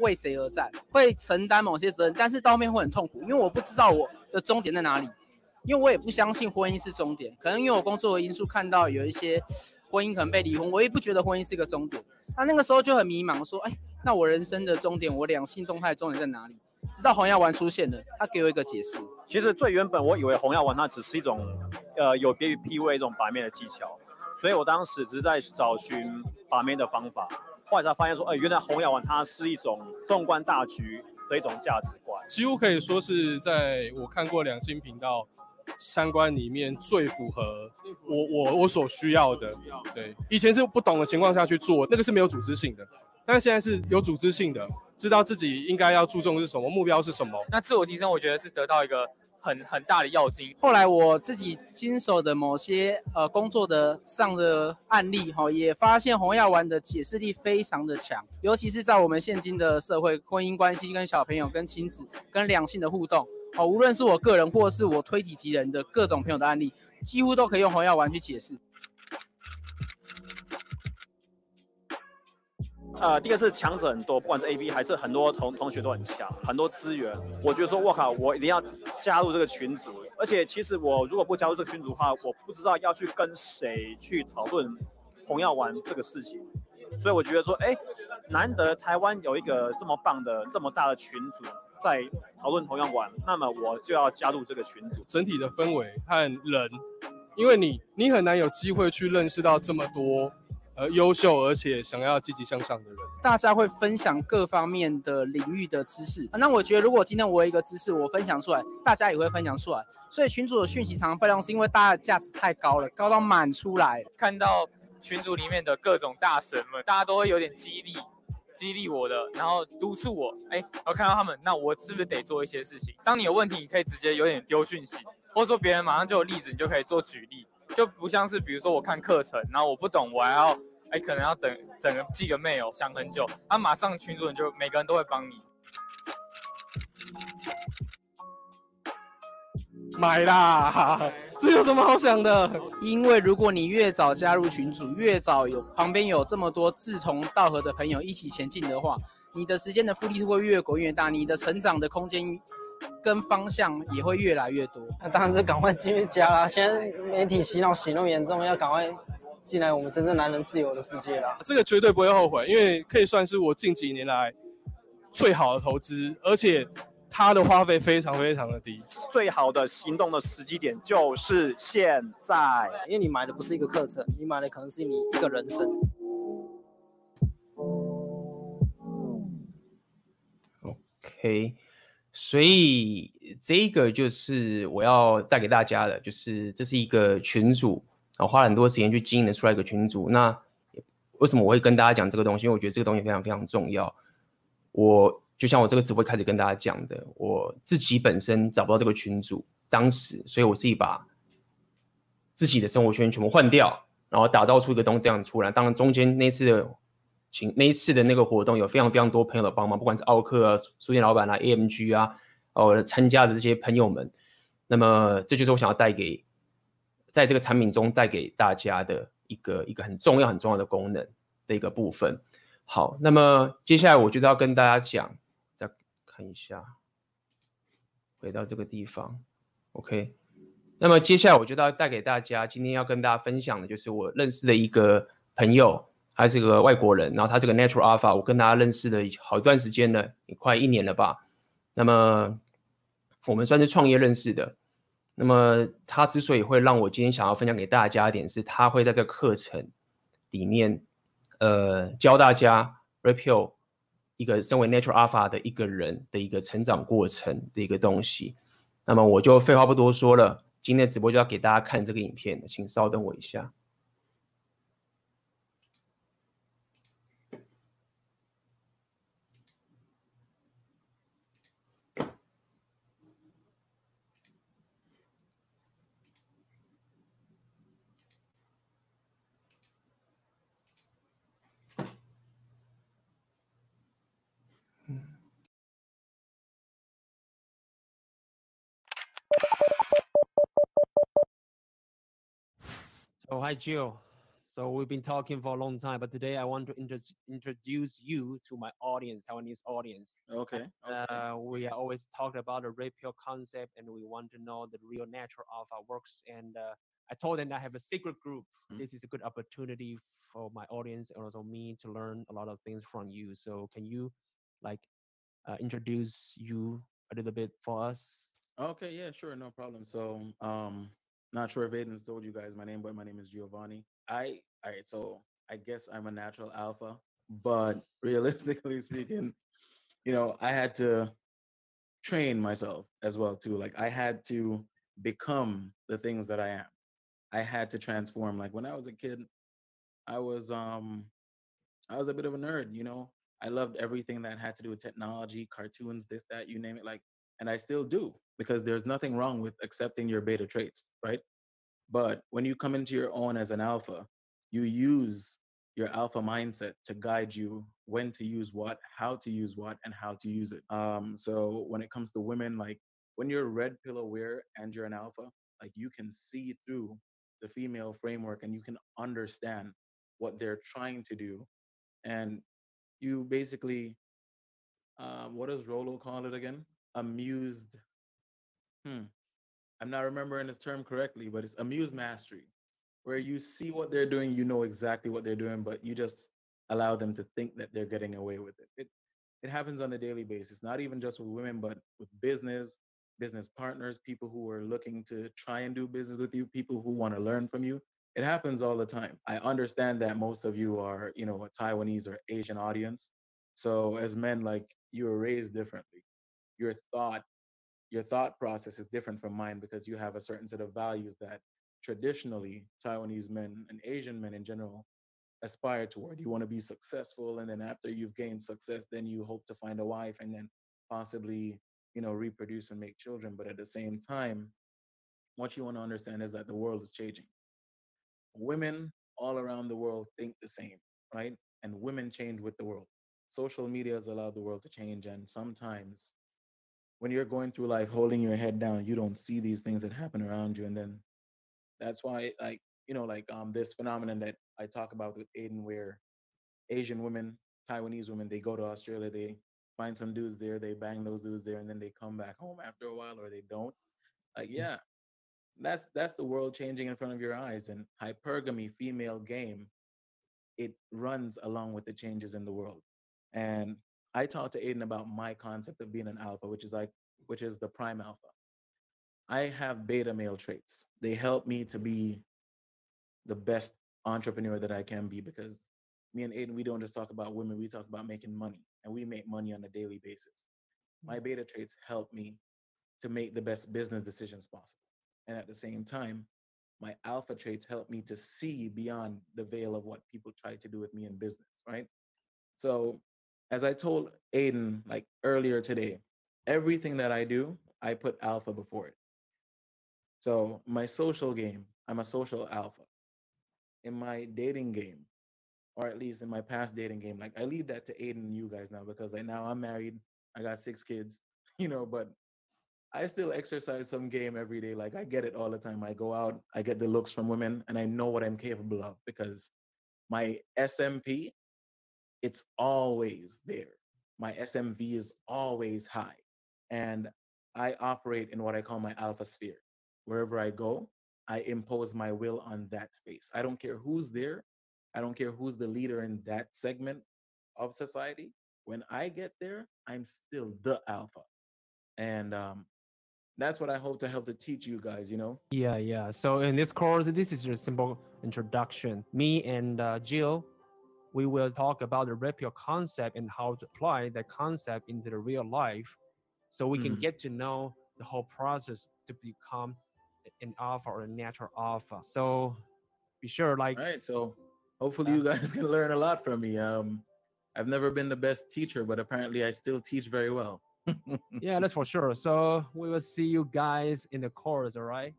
为谁而战，会承担某些责任，但是到后面会很痛苦，因为我不知道我的终点在哪里，因为我也不相信婚姻是终点，可能因为我工作的因素看到有一些婚姻可能被离婚，我也不觉得婚姻是一个终点，那那个时候就很迷茫，说，哎，那我人生的终点，我两性动态终点在哪里？直到红药丸出现了，他给我一个解释。其实最原本我以为红药丸那只是一种，呃，有别于 PUA 一种把妹的技巧，所以我当时只是在找寻把妹的方法。后来才发现说，哎，原来红药丸它是一种纵观大局的一种价值观，几乎可以说是在我看过两性频道三观里面最符合我我我所需要的。对，以前是不懂的情况下去做，那个是没有组织性的，但是现在是有组织性的，知道自己应该要注重的是什么，目标是什么。那自我提升，我觉得是得到一个。很很大的要经。后来我自己经手的某些呃工作的上的案例哈，也发现红药丸的解释力非常的强，尤其是在我们现今的社会，婚姻关系、跟小朋友、跟亲子、跟两性的互动，哦，无论是我个人或是我推己及人的各种朋友的案例，几乎都可以用红药丸去解释。呃，第二是强者很多，不管是 A B 还是很多同同学都很强，很多资源。我觉得说，我靠，我一定要加入这个群组。而且，其实我如果不加入这个群组的话，我不知道要去跟谁去讨论红药丸这个事情。所以我觉得说，哎，难得台湾有一个这么棒的、这么大的群组在讨论红药丸，那么我就要加入这个群组。整体的氛围和人，因为你你很难有机会去认识到这么多。呃，优秀而且想要积极向上的人，大家会分享各方面的领域的知识。那我觉得，如果今天我有一个知识，我分享出来，大家也会分享出来。所以群主的讯息常常被浪，是因为大家的价值太高了，高到满出来。看到群组里面的各种大神们，大家都会有点激励，激励我的，然后督促我。哎，我看到他们，那我是不是得做一些事情？当你有问题，你可以直接有点丢讯息，或者说别人马上就有例子，你就可以做举例。就不像是，比如说我看课程，然后我不懂，我还要哎，可能要等整个寄个 mail 想很久，那、啊、马上群主人就每个人都会帮你买啦，这有什么好想的？因为如果你越早加入群组，越早有旁边有这么多志同道合的朋友一起前进的话，你的时间的复利是会越滚越大，你的成长的空间。跟方向也会越来越多，那当然是赶快进去加啦！现在媒体洗脑洗那么严重，要赶快进来我们真正男人自由的世界啦！这个绝对不会后悔，因为可以算是我近几年来最好的投资，而且它的花费非常非常的低。最好的行动的时机点就是现在，因为你买的不是一个课程，你买的可能是你一个人生。OK。所以这个就是我要带给大家的，就是这是一个群组，然后花了很多时间去经营的出来一个群组。那为什么我会跟大家讲这个东西？因为我觉得这个东西非常非常重要。我就像我这个直播开始跟大家讲的，我自己本身找不到这个群组，当时，所以我自己把自己的生活圈全部换掉，然后打造出一个东西这样出来。当然中间那次的请那一次的那个活动有非常非常多朋友的帮忙，不管是奥克啊、书店老板啊、AMG 啊，哦，参加的这些朋友们，那么这就是我想要带给，在这个产品中带给大家的一个一个很重要很重要的功能的一个部分。好，那么接下来我就要跟大家讲，再看一下，回到这个地方，OK。那么接下来我就要带给大家，今天要跟大家分享的就是我认识的一个朋友。他是个外国人，然后他是个 Natural Alpha，我跟他认识了好一段时间了，也快一年了吧。那么我们算是创业认识的。那么他之所以会让我今天想要分享给大家一点，是他会在这个课程里面，呃，教大家 Repeal 一个身为 Natural Alpha 的一个人的一个成长过程的一个东西。那么我就废话不多说了，今天直播就要给大家看这个影片，请稍等我一下。Oh, hi, Jill. So we've been talking for a long time, but today I want to inter introduce you to my audience, Taiwanese audience. Okay. okay. Uh, we are always talking about the red pill concept, and we want to know the real nature of our works. And uh, I told them I have a secret group. Mm -hmm. This is a good opportunity for my audience and also me to learn a lot of things from you. So can you, like, uh, introduce you a little bit for us? Okay. Yeah. Sure. No problem. So, um, not sure if Aiden's told you guys my name, but my name is Giovanni. I all right, so I guess I'm a natural alpha, but (laughs) realistically speaking, you know, I had to train myself as well too. Like I had to become the things that I am. I had to transform. Like when I was a kid, I was um I was a bit of a nerd, you know. I loved everything that had to do with technology, cartoons, this, that, you name it. Like and I still do because there's nothing wrong with accepting your beta traits, right? But when you come into your own as an alpha, you use your alpha mindset to guide you when to use what, how to use what, and how to use it. Um, so when it comes to women, like when you're red pill aware and you're an alpha, like you can see through the female framework and you can understand what they're trying to do. And you basically, um, what does Rolo call it again? Amused. Hmm. I'm not remembering this term correctly, but it's amused mastery, where you see what they're doing, you know exactly what they're doing, but you just allow them to think that they're getting away with it. It it happens on a daily basis, not even just with women, but with business, business partners, people who are looking to try and do business with you, people who want to learn from you. It happens all the time. I understand that most of you are, you know, a Taiwanese or Asian audience. So as men, like you were raised differently your thought your thought process is different from mine because you have a certain set of values that traditionally Taiwanese men and Asian men in general aspire toward. You want to be successful, and then after you've gained success, then you hope to find a wife and then possibly, you know, reproduce and make children. But at the same time, what you want to understand is that the world is changing. Women all around the world think the same, right? And women change with the world. Social media has allowed the world to change, and sometimes when you're going through life holding your head down, you don't see these things that happen around you. And then that's why, like, you know, like um this phenomenon that I talk about with Aiden, where Asian women, Taiwanese women, they go to Australia, they find some dudes there, they bang those dudes there, and then they come back home after a while or they don't. Like, mm. yeah, that's that's the world changing in front of your eyes. And hypergamy, female game, it runs along with the changes in the world. And I talked to Aiden about my concept of being an alpha, which is like, which is the prime alpha. I have beta male traits. They help me to be the best entrepreneur that I can be because me and Aiden, we don't just talk about women, we talk about making money and we make money on a daily basis. My mm. beta traits help me to make the best business decisions possible. And at the same time, my alpha traits help me to see beyond the veil of what people try to do with me in business, right? So as I told Aiden like earlier today, everything that I do, I put alpha before it. So my social game, I'm a social alpha. In my dating game, or at least in my past dating game. Like I leave that to Aiden and you guys now because like now I'm married, I got six kids, (laughs) you know, but I still exercise some game every day. Like I get it all the time. I go out, I get the looks from women, and I know what I'm capable of because my SMP, it's always there. My SMV is always high. And I operate in what I call my alpha sphere. Wherever I go, I impose my will on that space. I don't care who's there. I don't care who's the leader in that segment of society. When I get there, I'm still the alpha. And um, that's what I hope to help to teach you guys, you know? Yeah, yeah. So in this course, this is just a simple introduction. Me and uh, Jill, we will talk about the red pill concept and how to apply that concept into the real life so we can Mhm. get to know the whole process to become an alpha or a natural alpha. So be sure, like, All right. So hopefully Yeah. you guys (laughs) can learn a lot from me. Um, I've never been the best teacher, but apparently I still teach very well. (laughs) yeah, that's for sure. So we will see you guys in the course, all right?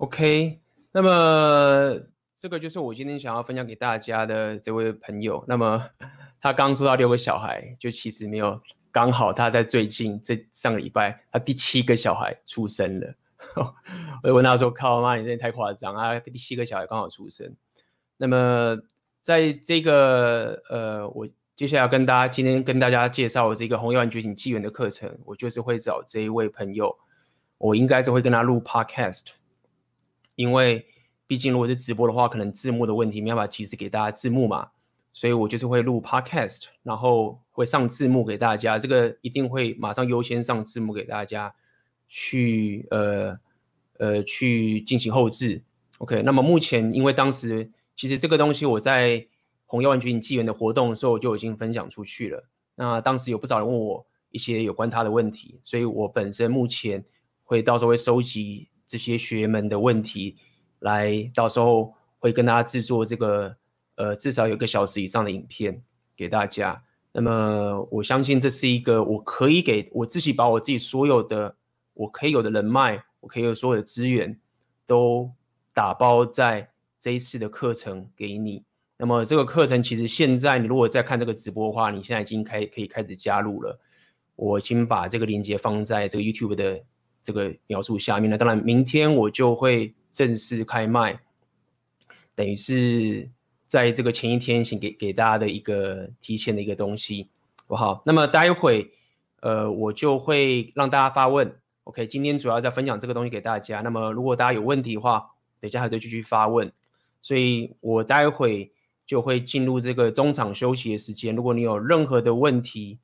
OK，那么这个就是我今天想要分享给大家的这位朋友。那么他刚说到六个小孩，就其实没有，刚好他在最近这上个礼拜，他第七个小孩出生了。(laughs) 我就问他说：“靠妈，你真的太夸张啊！第七个小孩刚好出生。”那么在这个呃，我接下来要跟大家今天跟大家介绍这个红药丸觉醒纪元的课程，我就是会找这一位朋友，我应该是会跟他录 podcast，因为毕竟如果是直播的话，可能字幕的问题没办法及时给大家字幕嘛，所以我就是会录 podcast，然后会上字幕给大家，这个一定会马上优先上字幕给大家去呃呃去进行后置。OK，那么目前因为当时其实这个东西我在红药丸觉醒纪元的活动的时候就已经分享出去了。那当时有不少人问我一些有关他的问题，所以我本身目前会到时候会收集这些学员们的问题，来到时候会跟大家制作这个呃至少有一个小时以上的影片给大家。那么我相信这是一个我可以给我自己把我自己所有的我可以有的人脉，我可以有所有的资源都打包在这一次的课程给你。那么这个课程其实现在你如果在看这个直播的话，你现在已经开可以开始加入了。我已经把这个链接放在这个 YouTube 的这个描述下面了。当然，明天我就会正式开卖，等于是在这个前一天先给给大家的一个提前的一个东西，好不好？那么待会呃我就会让大家发问。OK，今天主要在分享这个东西给大家。那么如果大家有问题的话，等一下还得继续发问。所以我待会就会进入这个中场休息的时间。如果你有任何的问题，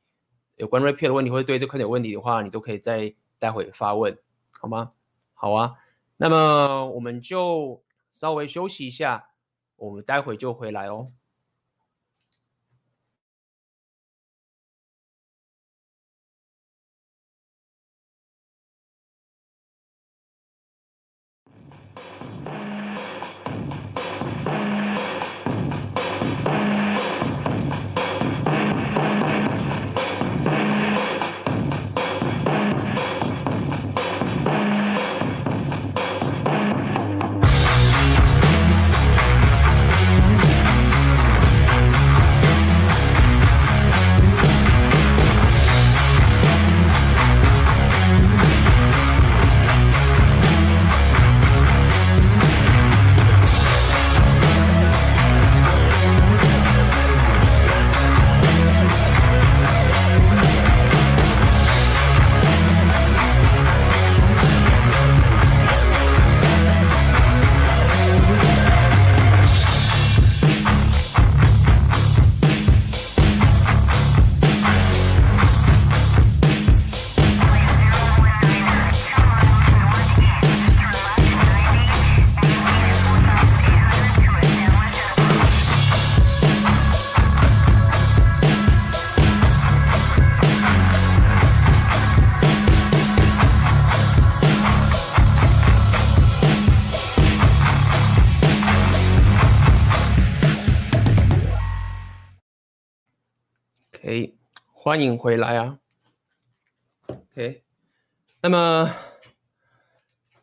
有关 Red Pill 的问题，或者对这块有问题的话，你都可以在待会发问，好吗？好啊。那么我们就稍微休息一下，我们待会就回来哦。OK，欢迎回来啊。OK，那么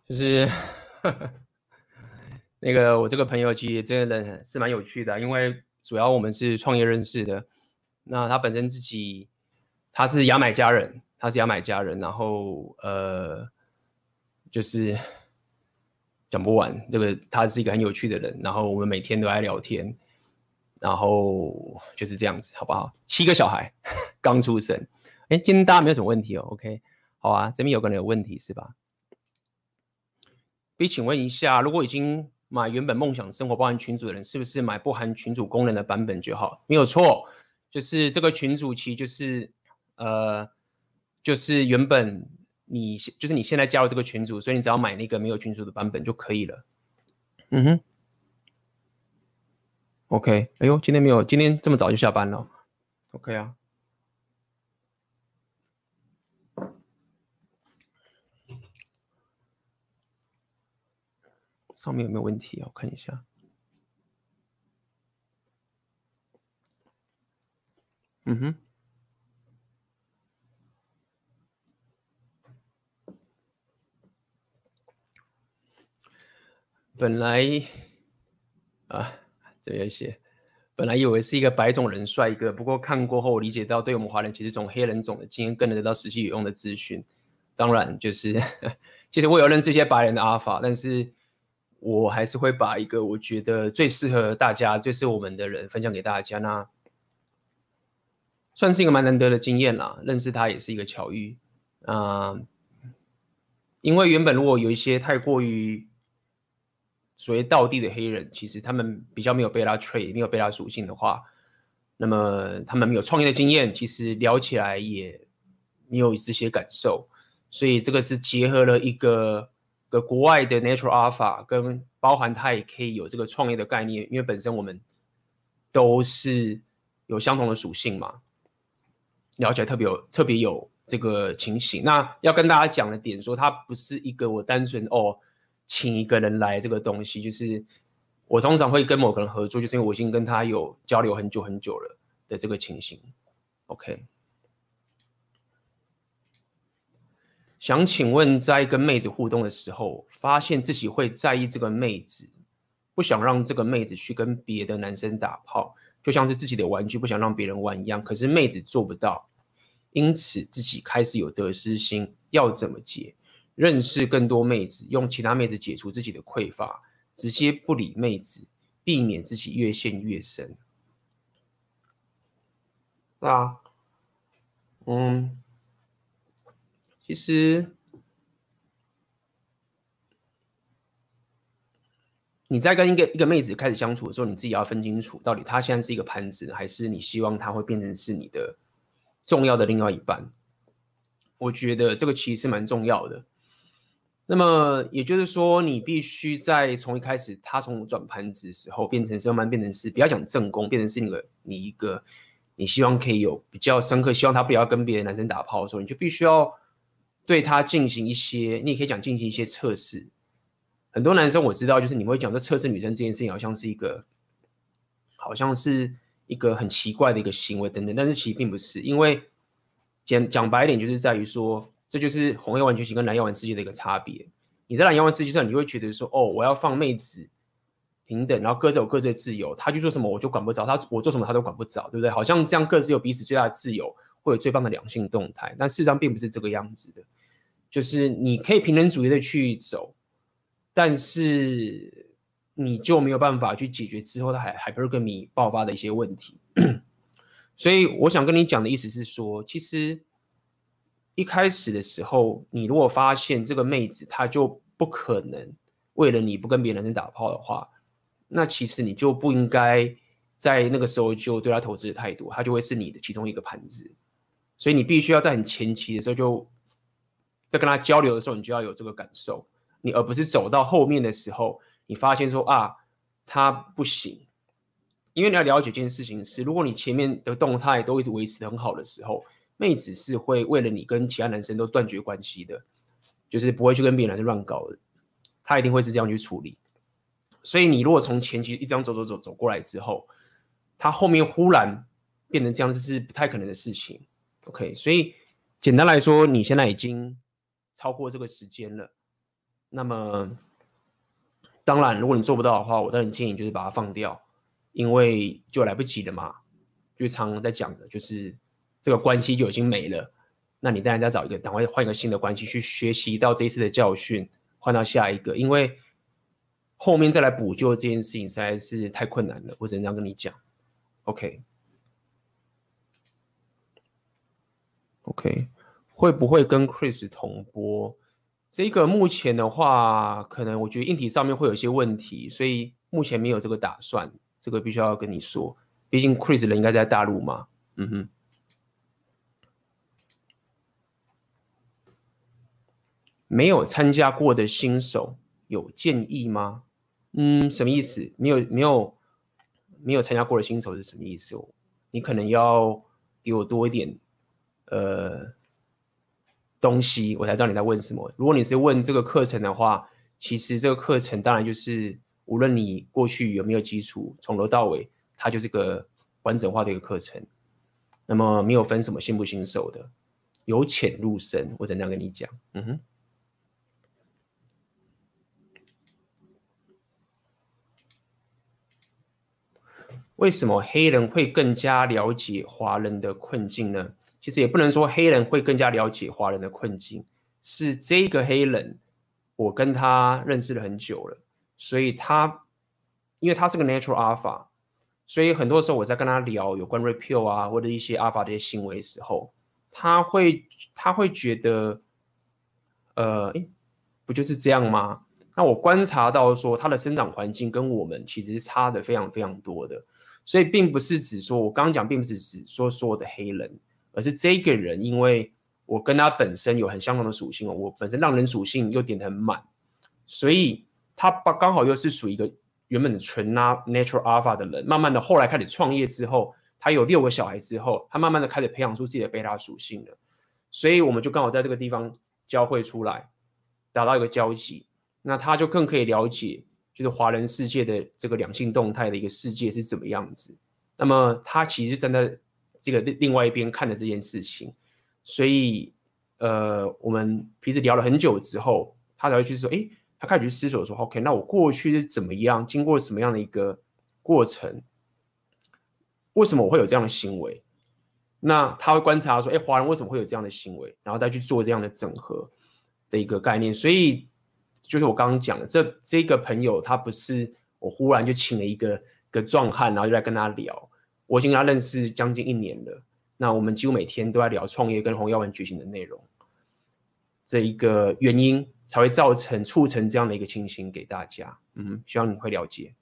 就是，那个我这个朋友其实真的人是蛮有趣的，因为主要我们是创业认识的。那他本身自己他是牙买加人，他是牙买加人，然后呃就是讲不完。这个他是一个很有趣的人，然后我们每天都在聊天，然后就是这样子，好不好？七个小孩 (laughs) 刚出生，哎，今天大家没有什么问题哦，OK。好啊，这边有个人有问题是吧？可以请问一下，如果已经买原本梦想生活包含群组的人，是不是买不含群组功能的版本就好？没有错，就是这个群组其实就是呃，就是原本你就是你现在加入这个群组，所以你只要买那个没有群组的版本就可以了。嗯哼，OK，哎呦，今天没有，今天这么早就下班了，OK 啊。上面有没有问题啊？我看一下。嗯哼。本来啊，这边写，本来以为是一个白种人帅哥，不过看过后我理解到，对我们华人其实从黑人种的经验更能得到实际有用的资讯。当然，就是 (laughs) 其实我有认识一些白人的阿法，但是。我还是会把一个我觉得最适合大家、最适合我们的人分享给大家。那算是一个蛮难得的经验啦，认识他也是一个巧遇啊、因为原本如果有一些太过于所谓道地的黑人，其实他们比较没有贝拉 trait，没有贝拉属性的话，那么他们没有创业的经验，其实聊起来也没有这些感受。所以这个是结合了一个。个国外的 Natural Alpha 跟包含它也可以有这个创业的概念，因为本身我们都是有相同的属性嘛，聊起来特别有特别有这个情形。那要跟大家讲的点说，它不是一个我单纯哦请一个人来这个东西，就是我通常会跟某个人合作，就是因为我已经跟他有交流很久很久了的这个情形。OK。想请问，在跟妹子互动的时候，发现自己会在意这个妹子，不想让这个妹子去跟别的男生打炮，就像是自己的玩具不想让别人玩一样。可是妹子做不到，因此自己开始有得失心，要怎么解？认识更多妹子，用其他妹子解除自己的匮乏，直接不理妹子，避免自己越陷越深。啊，嗯。其实，你在跟一个一个妹子开始相处的时候，你自己要分清楚，到底她现在是一个盘子，还是你希望她会变成是你的重要的另外一半。我觉得这个其实是蛮重要的。那么也就是说，你必须在从一开始，他从转盘子的时候，变成是慢慢变成是，不要讲正宫，变成是你的你一个你希望可以有比较深刻，希望他不要跟别的男生打炮的时候，你就必须要。对他进行一些，你也可以讲进行一些测试。很多男生我知道，就是你会讲这测试女生这件事情，好像是一个，好像是一个很奇怪的一个行为等等。但是其实并不是，因为讲讲白一点，就是在于说，这就是红药丸觉醒跟蓝药丸世界的一个差别。你在蓝药丸世界上，你会觉得说，哦，我要放妹子平等，然后各自有各自的自由，他去做什么我就管不着，他我做什么他都管不着，对不对？好像这样各自有彼此最大的自由。会有最棒的两性动态，但事实上并不是这个样子的。就是你可以平等主义的去走，但是你就没有办法去解决之后的海 hypergamy 爆发的一些问题。(coughs) 所以我想跟你讲的意思是说，其实一开始的时候，你如果发现这个妹子她就不可能为了你不跟别的男生打炮的话，那其实你就不应该在那个时候就对她投资的太多，她就会是你的其中一个盘子。所以你必须要在很前期的时候，就在跟她交流的时候，你就要有这个感受，你而不是走到后面的时候，你发现说啊，她不行，因为你要了解这件事情是，如果你前面的动态都一直维持得很好的时候，妹子是会为了你跟其他男生都断绝关系的，就是不会去跟别的男生乱搞的，他一定会是这样去处理。所以你如果从前期一张走走走走过来之后，他后面忽然变成这样，这是不太可能的事情。OK，所以简单来说，你现在已经超过这个时间了。那么当然，如果你做不到的话，我当然建议你就是把它放掉，因为就来不及了嘛。就常常在讲的，就是这个关系就已经没了。那你当然再找一个，赶快换一个新的关系去学习到这一次的教训，换到下一个，因为后面再来补救这件事情实在是太困难了。我只能这样跟你讲。OK，OK，、会不会跟 Chris 同播？这个目前的话，可能我觉得硬体上面会有一些问题，所以目前没有这个打算。这个必须要跟你说，毕竟 Chris 人应该在大陆嘛。嗯哼。没有参加过的新手有建议吗？嗯，什么意思？没有没有没有参加过的新手是什么意思？你可能要给我多一点呃。东西我才知道你在问什么。如果你是问这个课程的话，其实这个课程当然就是无论你过去有没有基础，从头到尾它就是个完整化的一个课程。那么没有分什么新不新手的，由浅入深，我只能这样跟你讲。嗯哼。为什么黑人会更加了解华人的困境呢？其实也不能说黑人会更加了解华人的困境，是这个黑人，我跟他认识了很久了，所以他，因为他是个 natural alpha，所以很多时候我在跟他聊有关 repeal 啊或者一些 alpha 这些行为的时候，他会他会觉得，呃，不就是这样吗？那我观察到说他的生长环境跟我们其实差的非常非常多的，所以并不是指说我刚刚讲，并不是指说所有的黑人。而是这个人，因为我跟他本身有很相同的属性哦，我本身让人属性又点得很满，所以他把刚好又是属于一个原本的纯拉 natural alpha 的人，慢慢的后来开始创业之后，他有六个小孩之后，他慢慢的开始培养出自己的贝塔属性了，所以我们就刚好在这个地方交汇出来，达到一个交集，那他就更可以了解，就是华人世界的这个两性动态的一个世界是怎么样子，那么他其实站在。这个另外一边看的这件事情，所以呃，我们平时聊了很久之后，他才会去说，哎，他开始去思索说，OK，那我过去是怎么样，经过什么样的一个过程，为什么我会有这样的行为？那他会观察说，哎，华人为什么会有这样的行为？然后再去做这样的整合的一个概念。所以就是我刚刚讲的，这这个朋友他不是我忽然就请了一个一个壮汉，然后就来跟他聊。我已经跟他认识将近一年了，那我们几乎每天都在聊创业跟红药丸觉醒的内容，这一个原因才会造成促成这样的一个情形给大家。嗯，希望你会了解。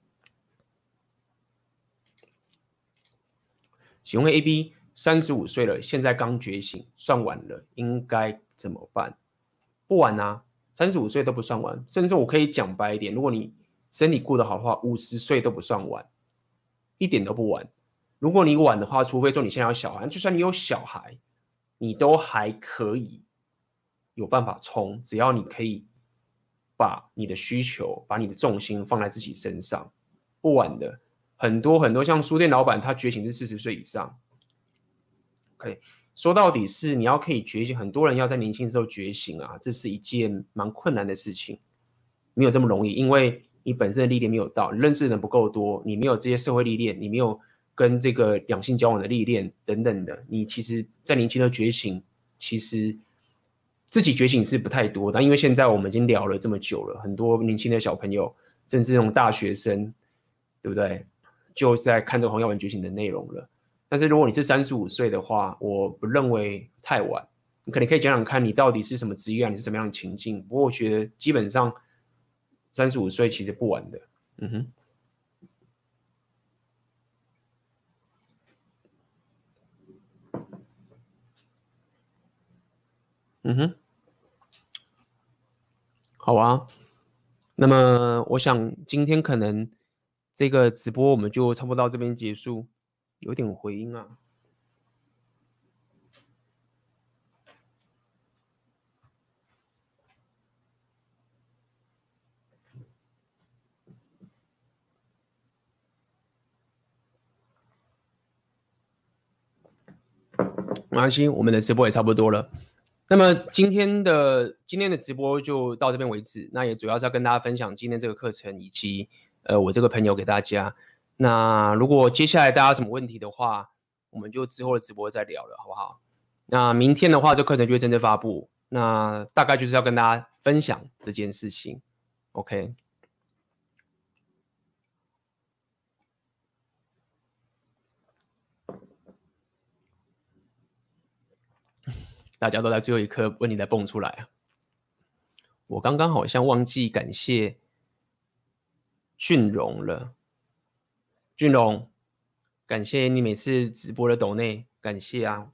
请问 AB 三十五岁了，现在刚觉醒，算晚了，应该怎么办？不晚啊，三十五岁都不算晚，甚至我可以讲白一点，如果你身体过得好的话，五十岁都不算晚，一点都不晚。如果你晚的话，除非说你现在有小孩，就算你有小孩，你都还可以有办法冲，只要你可以把你的需求、把你的重心放在自己身上，不晚的。很多很多像书店老板，他觉醒是四十岁以上。OK，说到底是你要可以觉醒，很多人要在年轻的时候觉醒啊，这是一件蛮困难的事情，没有这么容易，因为你本身的历练没有到，认识的人不够多，你没有这些社会历练，你没有。跟这个两性交往的历练等等的，你其实，在年轻的觉醒，其实自己觉醒是不太多。但因为现在我们已经聊了这么久了，很多年轻的小朋友，甚至那种大学生，对不对？就在看这个红药丸觉醒的内容了。但是如果你是三十五岁的话，我不认为太晚。你可能可以讲讲看你到底是什么职业啊，你是什么样的情境。不过我觉得基本上三十五岁其实不晚的。嗯哼。嗯哼，好啊。那么我想今天可能这个直播我们就差不多到这边结束。有点回音啊，没关系，我们的直播也差不多了。那么今天的今天的直播就到这边为止。那也主要是要跟大家分享今天这个课程，以及呃我这个朋友给大家。那如果接下来大家有什么问题的话，我们就之后的直播再聊了，好不好？那明天的话，这课程就会真正发布。那大概就是要跟大家分享这件事情。OK。(laughs) 大家都在最后一刻问题才蹦出来啊！我刚刚好像忘记感谢俊荣了，俊荣，感谢你每次直播的抖内，感谢啊！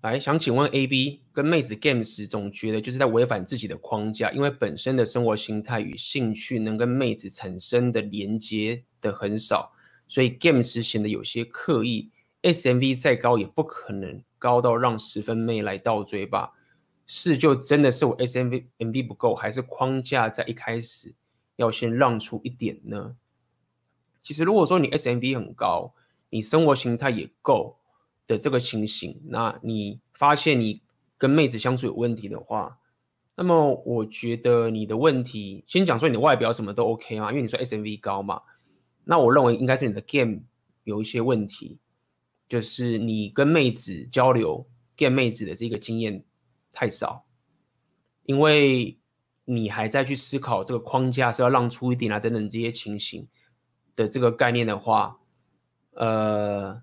来，想请问 AB 跟妹子 Games，总觉得就是在违反自己的框架，因为本身的生活形态与兴趣能跟妹子产生的连接的很少。所以 Games 显得有些刻意，SMV 再高也不可能高到让十分妹来倒追吧？是就真的是我 S M V M B 不够，还是框架在一开始要先让出一点呢？其实如果说你 SMV 很高，你生活形态也够的这个情形，那你发现你跟妹子相处有问题的话，那么我觉得你的问题，先讲说你的外表什么都 OK 吗？因为你说 SMV 高嘛。那我认为应该是你的 game 有一些问题，就是你跟妹子交流 game 妹子的这个经验太少，因为你还在去思考这个框架是要让出一点啊等等这些情形的这个概念的话，呃，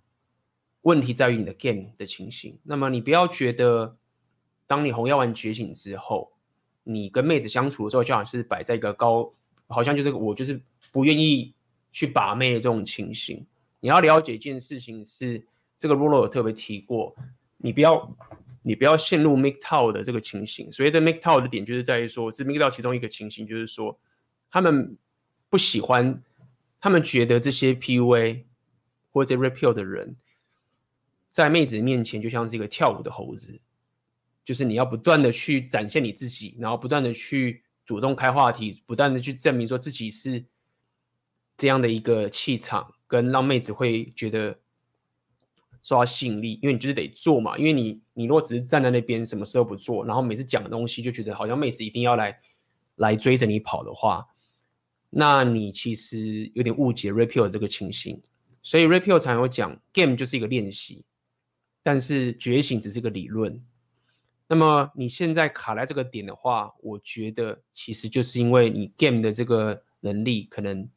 问题在于你的 game 的情形。那么你不要觉得，当你红药丸觉醒之后，你跟妹子相处的时候，就好像是摆在一个高，好像就是我就是不愿意。去把妹的这种情形，你要了解一件事情是，这个 Rolo 有特别提过，你不要你不要陷入 MGTOW 的这个情形。所以这 MGTOW 的点就是在于说，是 MGTOW 其中一个情形，就是说他们不喜欢，他们觉得这些 PUA 或者 REPEL 的人，在妹子面前就像是一个跳舞的猴子，就是你要不断的去展现你自己，然后不断的去主动开话题，不断的去证明说自己是。这样的一个气场，跟让妹子会觉得受到吸引力，因为你就是得做嘛。因为你，你如果只是站在那边，什么事都不做，然后每次讲的东西就觉得好像妹子一定要来来追着你跑的话，那你其实有点误解 Rapio 这个情形。所以 Rapio 常有讲，Game 就是一个练习，但是觉醒只是个理论。那么你现在卡在这个点的话，我觉得其实就是因为你 Game 的这个能力可能。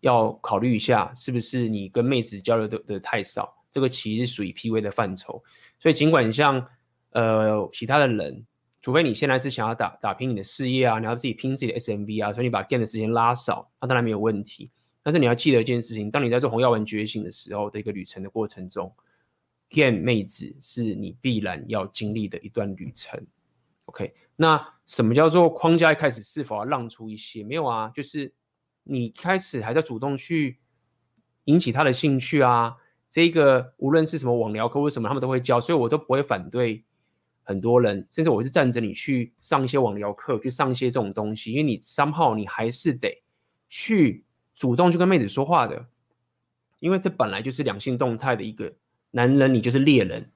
要考虑一下，是不是你跟妹子交流的的太少？这个其实属于 PV 的范畴。所以尽管像呃其他的人，除非你现在是想要打打拼你的事业啊，你要自己拼自己的 SMV 啊，所以你把 game 的时间拉少，那当然没有问题。但是你要记得一件事情，当你在做红药丸觉醒的时候的一个旅程的过程中，game 妹子是你必然要经历的一段旅程。OK，那什么叫做框架一开始是否要让出一些？没有啊，就是。你开始还在主动去引起他的兴趣啊，这个无论是什么网聊课或什么，他们都会教，所以我都不会反对很多人，甚至我是赞成你去上一些网聊课，去上一些这种东西，因为你三号你还是得去主动去跟妹子说话的，因为这本来就是两性动态的一个男人，你就是猎人，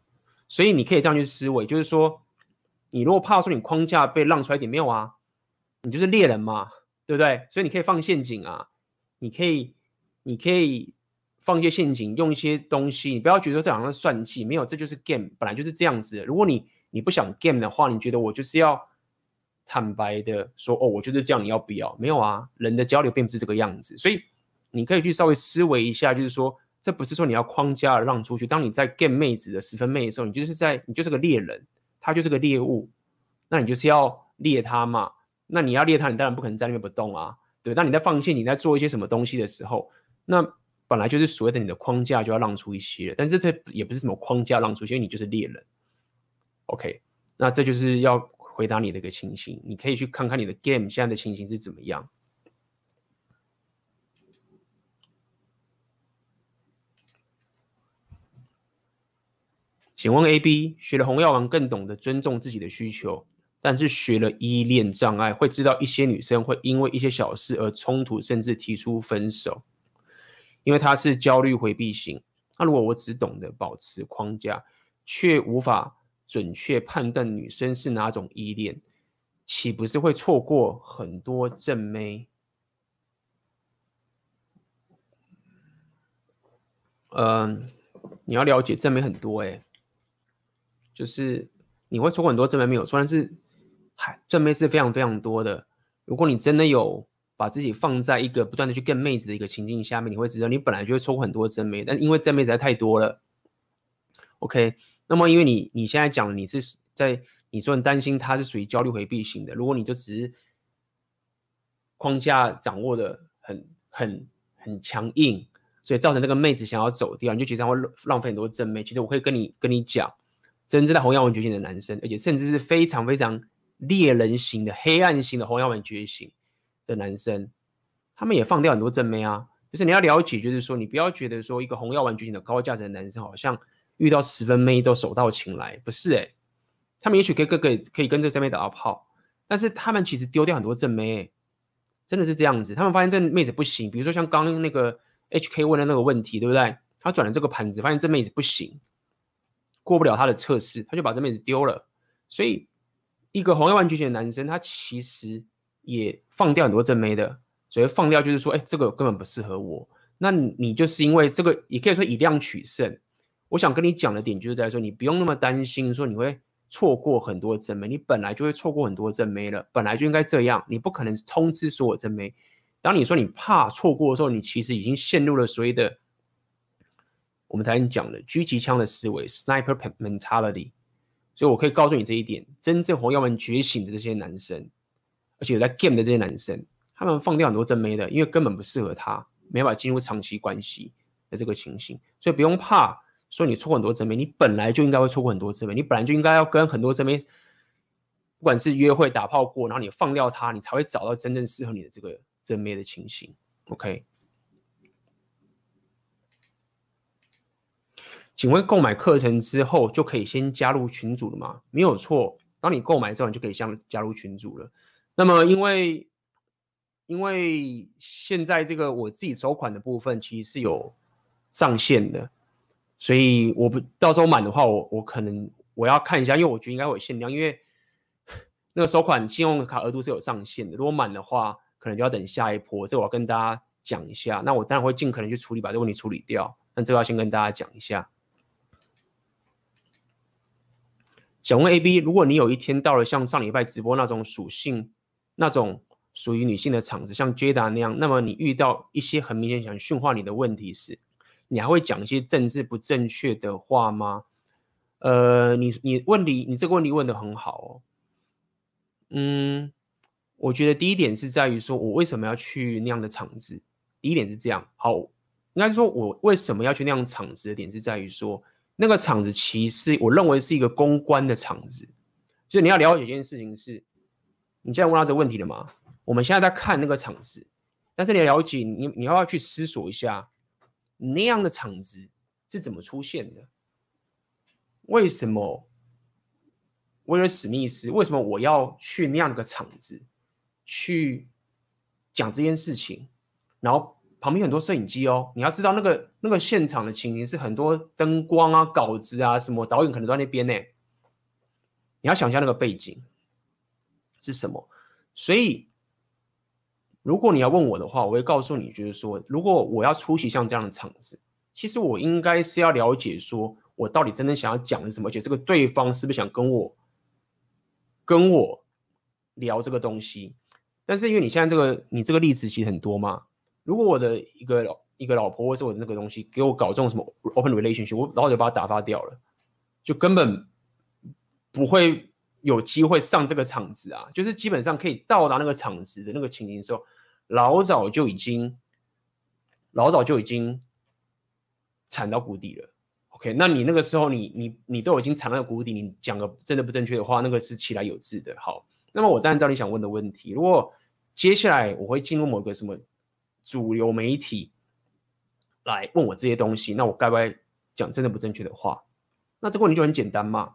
所以你可以这样去思维，就是说，你如果怕说你框架被让出来一点没有啊，你就是猎人嘛。对不对？所以你可以放陷阱啊，你可以，你可以放一些陷阱，用一些东西。你不要觉得这好像算计，没有，这就是 game，本来就是这样子。如果你你不想 game 的话，你觉得我就是要坦白的说，哦，我就是这样，你要不要？没有啊，人的交流并不是这个样子。所以你可以去稍微思维一下，就是说，这不是说你要框架让出去。当你在 game 妹子的十分妹的时候，你就是在，你就是个猎人，他就是个猎物，那你就是要猎他嘛。那你要猎他，你当然不可能在那边不动啊，对。那你在放线，你在做一些什么东西的时候，那本来就是所谓的你的框架就要让出一些了。但是这也不是什么框架让出一些，因为你就是猎人。OK，那这就是要回答你的一个情形，你可以去看看你的 game 现在的情形是怎么样。请问 AB 学了红药丸，更懂得尊重自己的需求。但是学了依恋障碍，会知道一些女生会因为一些小事而冲突，甚至提出分手。因为他是焦虑回避型。那如果我只懂得保持框架，却无法准确判断女生是哪种依恋，岂不是会错过很多正妹？嗯，你要了解正妹很多哎，就是你会错过很多正妹没有错，但是嗨，正妹是非常非常多的。如果你真的有把自己放在一个不断的去跟妹子的一个情境下面，你会知道你本来就会错过很多真妹，但因为真妹实在太多了。OK，那么因为你你现在讲你是在你说你担心他是属于焦虑回避型的，如果你就只是框架掌握的很很很强硬。所以造成这个妹子想要走掉，你就觉得会浪费很多正妹。其实我可以跟你跟你讲，真正的红药丸觉醒的男生，而且甚至是非常非常猎人型的黑暗型的红药丸觉醒的男生，他们也放掉很多正妹啊。就是你要了解，就是说你不要觉得说一个红药丸觉醒的高价值的男生，好像遇到十分妹都手到擒来，不是诶、他们也许可以可以可以跟这个正妹打到炮，但是他们其实丢掉很多正妹、欸，真的是这样子。他们发现这妹子不行，比如说像刚刚那个。HK 问的那个问题，对不对？他转了这个盘子，发现这妹子不行，过不了他的测试，他就把这妹子丢了。所以，一个红药丸觉醒的男生，他其实也放掉很多正妹的。所以放掉就是说，哎，这个根本不适合我。那你就是因为这个，也可以说以量取胜。我想跟你讲的点就是在说，你不用那么担心，说你会错过很多正妹，你本来就会错过很多正妹了，本来就应该这样，你不可能通知所有正妹。当你说你怕错过的时候，你其实已经陷入了所谓的我们才讲的狙击枪的思维 （sniper mentality）。所以我可以告诉你这一点：真正红药丸觉醒的这些男生，而且有在 game 的这些男生，他们放掉很多正妹的，因为根本不适合他，没办法进入长期关系的这个情形。所以不用怕说你错过很多正妹，你本来就应该会错过很多正妹，你本来就应该要跟很多正妹，不管是约会、打炮过，然后你放掉他，你才会找到真正适合你的这个。正妹的情形，OK？请问购买课程之后就可以先加入群组了吗？没有错，当你购买之后，你就可以先加入群组了。那么，因为因为现在这个我自己首款的部分其实是有上限的，所以我不到时候满的话，我我可能我要看一下，因为我觉得应该会有限量，因为 (laughs) 那个首款信用卡额度是有上限的，如果满的话。可能就要等下一波，这我要跟大家讲一下。那我当然会尽可能去处理，把这个问题处理掉。但这个要先跟大家讲一下。想问 AB，如果你有一天到了像上礼拜直播那种属性、那种属于女性的场子，像 Jada 那样，那么你遇到一些很明显想驯化你的问题时，你还会讲一些政治不正确的话吗？呃，你你问题，你这个问题问得很好哦。嗯。我觉得第一点是在于说，我为什么要去那样的场子？第一点是这样，好，应该说，我为什么要去那样场子的点是在于说，那个场子其实我认为是一个公关的场子，就是你要了解一件事情是，你现在问到这个问题了吗？我们现在在看那个场子，但是你要了解，你你要不要去思索一下，那样的场子是怎么出现的？为什么威尔史密斯？为什么我要去那样的场子？去讲这件事情，然后旁边很多摄影机哦，你要知道那个那个现场的情形是很多灯光啊、稿子啊什么，导演可能都在那边呢。你要想象那个背景是什么？所以，如果你要问我的话，我会告诉你，就是说，如果我要出席像这样的场子，其实我应该是要了解，说我到底真正想要讲的是什么，而且这个对方是不是想跟我跟我聊这个东西。但是因为你现在这个你这个例子其实很多嘛，如果我的一个老一个老婆或是我的那个东西给我搞这种什么 open relationship，我然后就把它打发掉了，就根本不会有机会上这个场子啊。就是基本上可以到达那个场子的那个情形的时候，老早就已经老早就已经惨到谷底了。OK，那你那个时候你你你都已经惨到谷底，你讲个真的不正确的话，那个是其来有自的。好，那么我当然知道你想问的问题，如果接下来我会进入某个什么主流媒体来问我这些东西，那我该不该讲真的不正确的话？那这个问题就很简单嘛。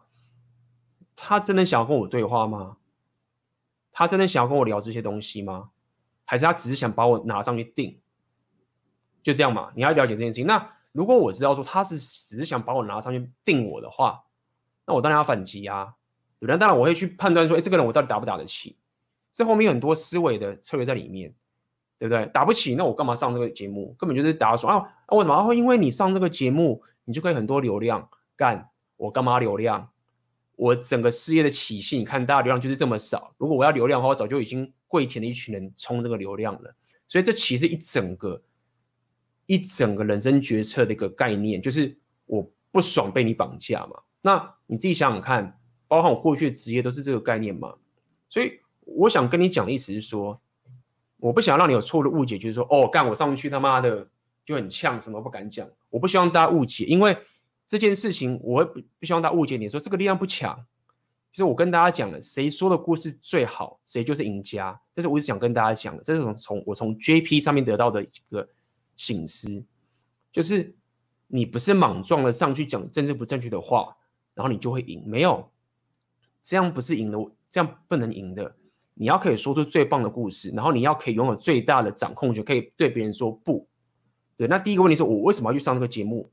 他真的想要跟我对话吗？他真的想要跟我聊这些东西吗？还是他只是想把我拿上去定？就这样嘛。你要了解这件事情。那如果我知道说他是只是想把我拿上去定我的话，那我当然要反击啊。对不对？当然我会去判断说，哎，这个人我到底打不打得起？这后面有很多思维的策略在里面，对不对？打不起，那我干嘛上这个节目？根本就是打说啊，啊为什么？啊，因为你上这个节目，你就可以很多流量干。我干嘛流量？我整个事业的起薪，你看大家流量就是这么少。如果我要流量的话，我早就已经跪舔了一群人冲这个流量了。所以这其实一整个一整个人生决策的一个概念，就是我不爽被你绑架嘛。那你自己想想看，包含我过去的职业都是这个概念嘛。所以我想跟你讲的意思是说，我不想让你有错误的误解，就是说哦，干我上去他妈的就很呛，什么不敢讲。我不希望大家误解，因为。这件事情，我不不希望大家误解你说这个力量不强，就是我跟大家讲了，谁说的故事最好，谁就是赢家。但是我一直想跟大家讲的，这是从从我从 JP 上面得到的一个醒思，就是你不是莽撞的上去讲政治不正确的话，然后你就会赢，没有，这样不是赢的，这样不能赢的。你要可以说出最棒的故事，然后你要可以拥有最大的掌控权，可以对别人说不。对，那第一个问题是我为什么要去上这个节目？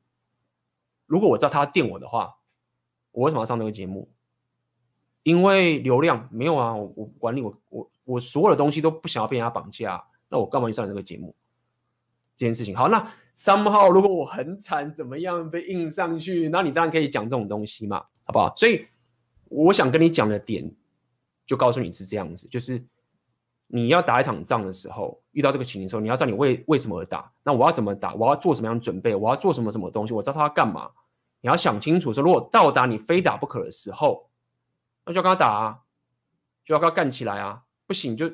如果我知道他电我的话，我为什么要上这个节目？因为流量没有啊，我我管理我我我所有的东西都不想要被人家绑架，那我干嘛去上这个节目？这件事情好，那 somehow 如果我很惨怎么样被印上去，那你当然可以讲这种东西嘛，好不好？所以我想跟你讲的点，就告诉你是这样子，就是你要打一场仗的时候，遇到这个情形的时候，你要知道你为为什么而打，那我要怎么打？我要做什么样准备？我要做什么什么东西？我知道他要干嘛？你要想清楚，说如果到达你非打不可的时候，那就要跟他打啊，就要跟他干起来啊！不行就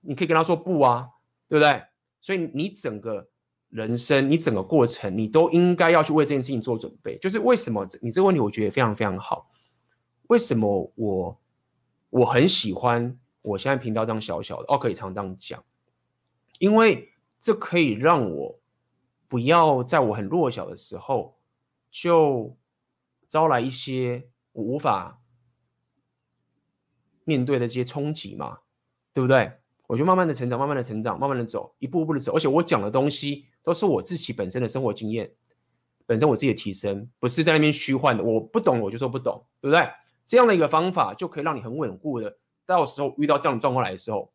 你可以跟他说不啊，对不对？所以你整个人生，你整个过程，你都应该要去为这件事情做准备。就是为什么你这个问题，我觉得非常非常好。为什么我我很喜欢我现在频道这样小小的哦，可以常常这样讲，因为这可以让我不要在我很弱小的时候。就招来一些我无法面对的这些冲击嘛，对不对？我就慢慢的成长，慢慢的成长，慢慢的走，一步步的走。而且我讲的东西都是我自己本身的生活经验，本身我自己的提升，不是在那边虚幻的。我不懂我就说不懂，对不对？这样的一个方法就可以让你很稳固的，到时候遇到这样的状况来的时候，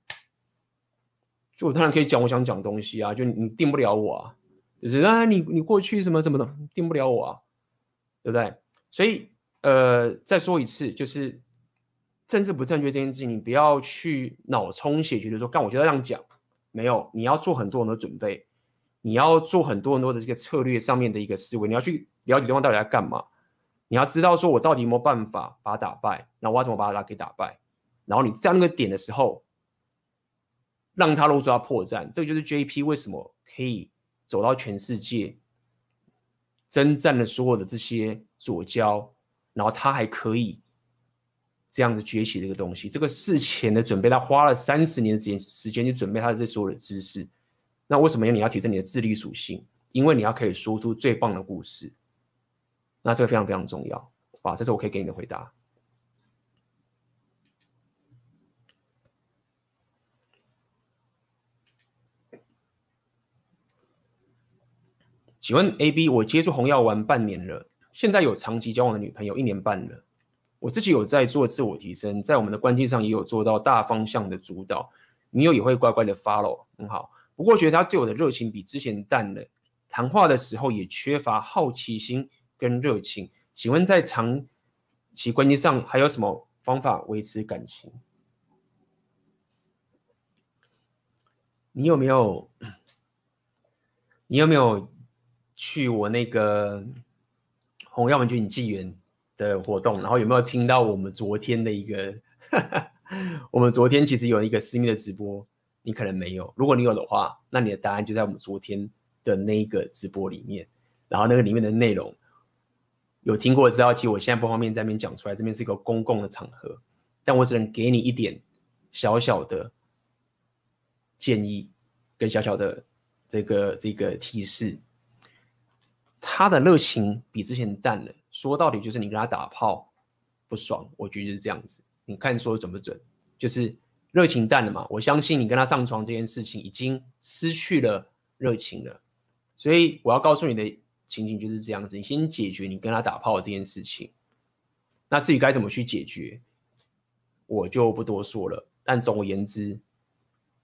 就我当然可以讲我想讲东西啊，就你定不了我啊，就是啊你你过去什么什么的定不了我啊。对不对？所以，呃，再说一次，就是政治不正确这件事情，你不要去脑充血，觉得说，干，我就要这样讲没有，你要做很多很多准备，你要做很多很多的这个策略上面的一个思维，你要去了解对方到底在干嘛，你要知道说我到底有没有办法把他打败，那我要怎么把他给打败？然后你在那个点的时候，让他露出他破绽，这个就是 JP 为什么可以走到全世界。征战了所有的这些左交，然后他还可以这样子崛起这个东西。这个事前的准备，他花了三十年的时间时间去准备他的这所有的知识。那为什么你要提升你的智力属性？因为你要可以说出最棒的故事。那这个非常非常重要。啊，这是我可以给你的回答。请问 A B，我接触红药丸半年了，现在有长期交往的女朋友一年半了。我自己有在做自我提升，在我们的关系上也有做到大方向的主导，女友也会乖乖的 follow，很好。不过觉得他对我的热情比之前淡了，谈话的时候也缺乏好奇心跟热情。请问在长期关系上还有什么方法维持感情？你有没有？你有没有？去我那个红药丸觉醒纪元的活动，然后有没有听到我们昨天的一个？(laughs) 我们昨天其实有一个私密的直播，你可能没有。如果你有的话，那你的答案就在我们昨天的那一个直播里面。然后那个里面的内容有听过知道，其实我现在不方便在那边讲出来，这边是一个公共的场合，但我只能给你一点小小的建议跟小小的这个这个提示。他的热情比之前淡了，说到底就是你跟他打炮不爽，我觉得是这样子。你看说准不准？就是热情淡了嘛。我相信你跟他上床这件事情已经失去了热情了，所以我要告诉你的情景就是这样子，你先解决你跟他打炮这件事情。那至于该怎么去解决，我就不多说了。但总而言之，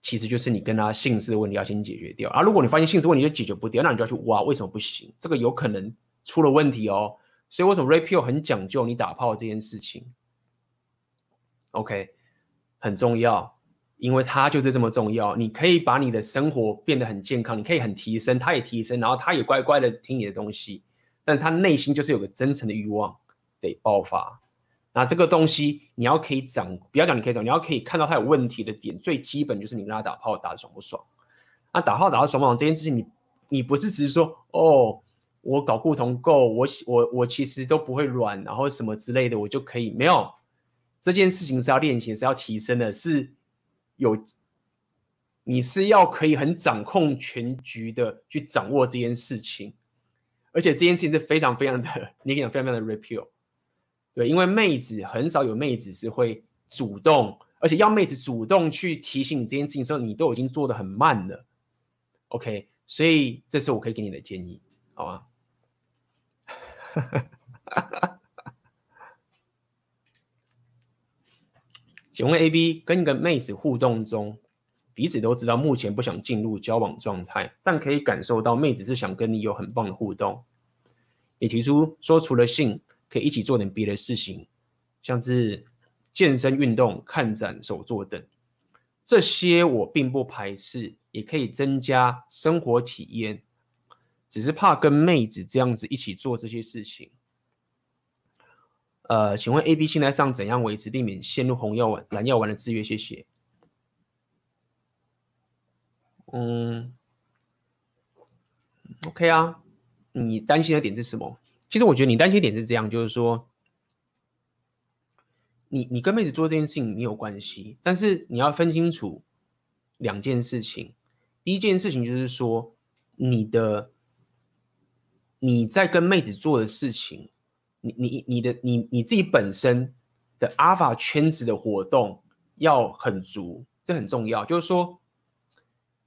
其实就是你跟他性事的问题要先解决掉。啊，如果你发现性事问题就解决不掉，那你就要去挖为什么不行？这个有可能出了问题哦。所以为什么 Ray Pill 很讲究你打炮这件事情？OK，很重要，因为它就是这么重要。你可以把你的生活变得很健康，你可以很提升，他也提升，然后他也乖乖的听你的东西，但他内心就是有个真诚的欲望得爆发。那这个东西你要可以掌，不要讲你可以掌，你要可以看到他有问题的点，最基本就是你跟他打炮打得爽不爽。那打炮打得爽不爽这件事情你，你不是只是说哦，我搞不同够，我我我其实都不会软，然后什么之类的，我就可以没有这件事情是要练习，是要提升的，是有你是要可以很掌控全局的去掌握这件事情，而且这件事情是非常非常的，你可以讲非常非常的 repeal。对，因为妹子很少有妹子是会主动，而且要妹子主动去提醒你这件事情的时候，你都已经做得很慢了。OK，所以这是我可以给你的建议，好吗？(laughs) 请问 AB 跟一个妹子互动中，彼此都知道目前不想进入交往状态，但可以感受到妹子是想跟你有很棒的互动。你提出说除了性。可以一起做点别的事情，像是健身运动、看展、手作等，这些我并不排斥，也可以增加生活体验。只是怕跟妹子这样子一起做这些事情。呃，请问 A、B 现在上怎样维持，避免陷入红药丸、蓝药丸的制约？谢谢。嗯，OK 啊，你担心的点是什么？其实我觉得你担心点是这样，就是说，你你跟妹子做这件事情没有关系，但是你要分清楚两件事情。第一件事情就是说，你的你在跟妹子做的事情，你你你的你你自己本身的 Alpha 圈子的活动要很足，这很重要。就是说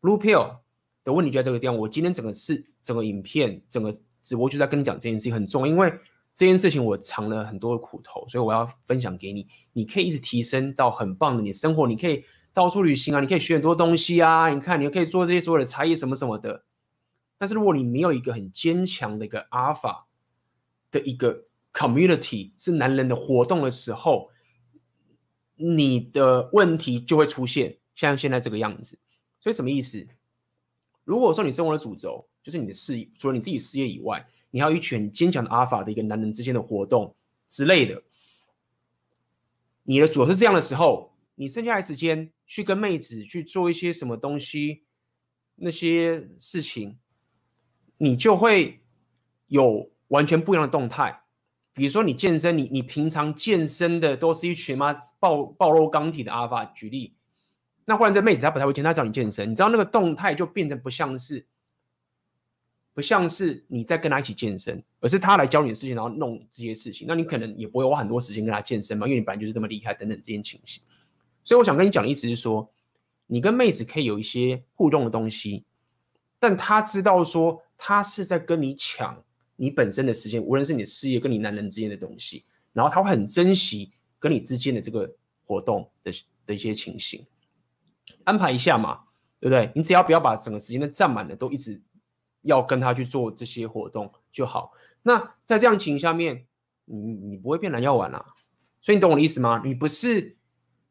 ，Blue Pill 的问题就在这个地方。我今天整个是整个影片整个。只不过就在跟你讲这件事情很重，因为这件事情我尝了很多的苦头，所以我要分享给你。你可以一直提升到很棒的你生活，你可以到处旅行啊，你可以学很多东西啊。你看，你可以做这些所有的才艺什么什么的。但是如果你没有一个很坚强的一个 Alpha 的一个 community 是男人的活动的时候，你的问题就会出现像现在这个样子。所以什么意思？如果说你生活的主轴，就是你的事业，除了你自己事业以外，你还有一群很坚强的阿尔法的一个男人之间的活动之类的。你的主要是这样的时候，你剩下的时间去跟妹子去做一些什么东西，那些事情，你就会有完全不一样的动态。比如说你健身，你你平常健身的都是一群嘛暴暴露钢体的阿尔法，举例，那换这妹子她不太会健，她找你健身，你知道那个动态就变成不像是。不像是你在跟他一起健身，而是他来教你的事情，然后弄这些事情。那你可能也不会花很多时间跟他健身嘛，因为你本来就是这么厉害等等这些情形。所以我想跟你讲的意思是说，你跟妹子可以有一些互动的东西，但他知道说他是在跟你抢你本身的时间，无论是你的事业跟你男人之间的东西，然后他会很珍惜跟你之间的这个活动的的一些情形，安排一下嘛，对不对？你只要不要把整个时间都占满了，都一直。要跟他去做这些活动就好。那在这样情形下面，你你不会变蓝药丸啊。所以你懂我的意思吗？你不是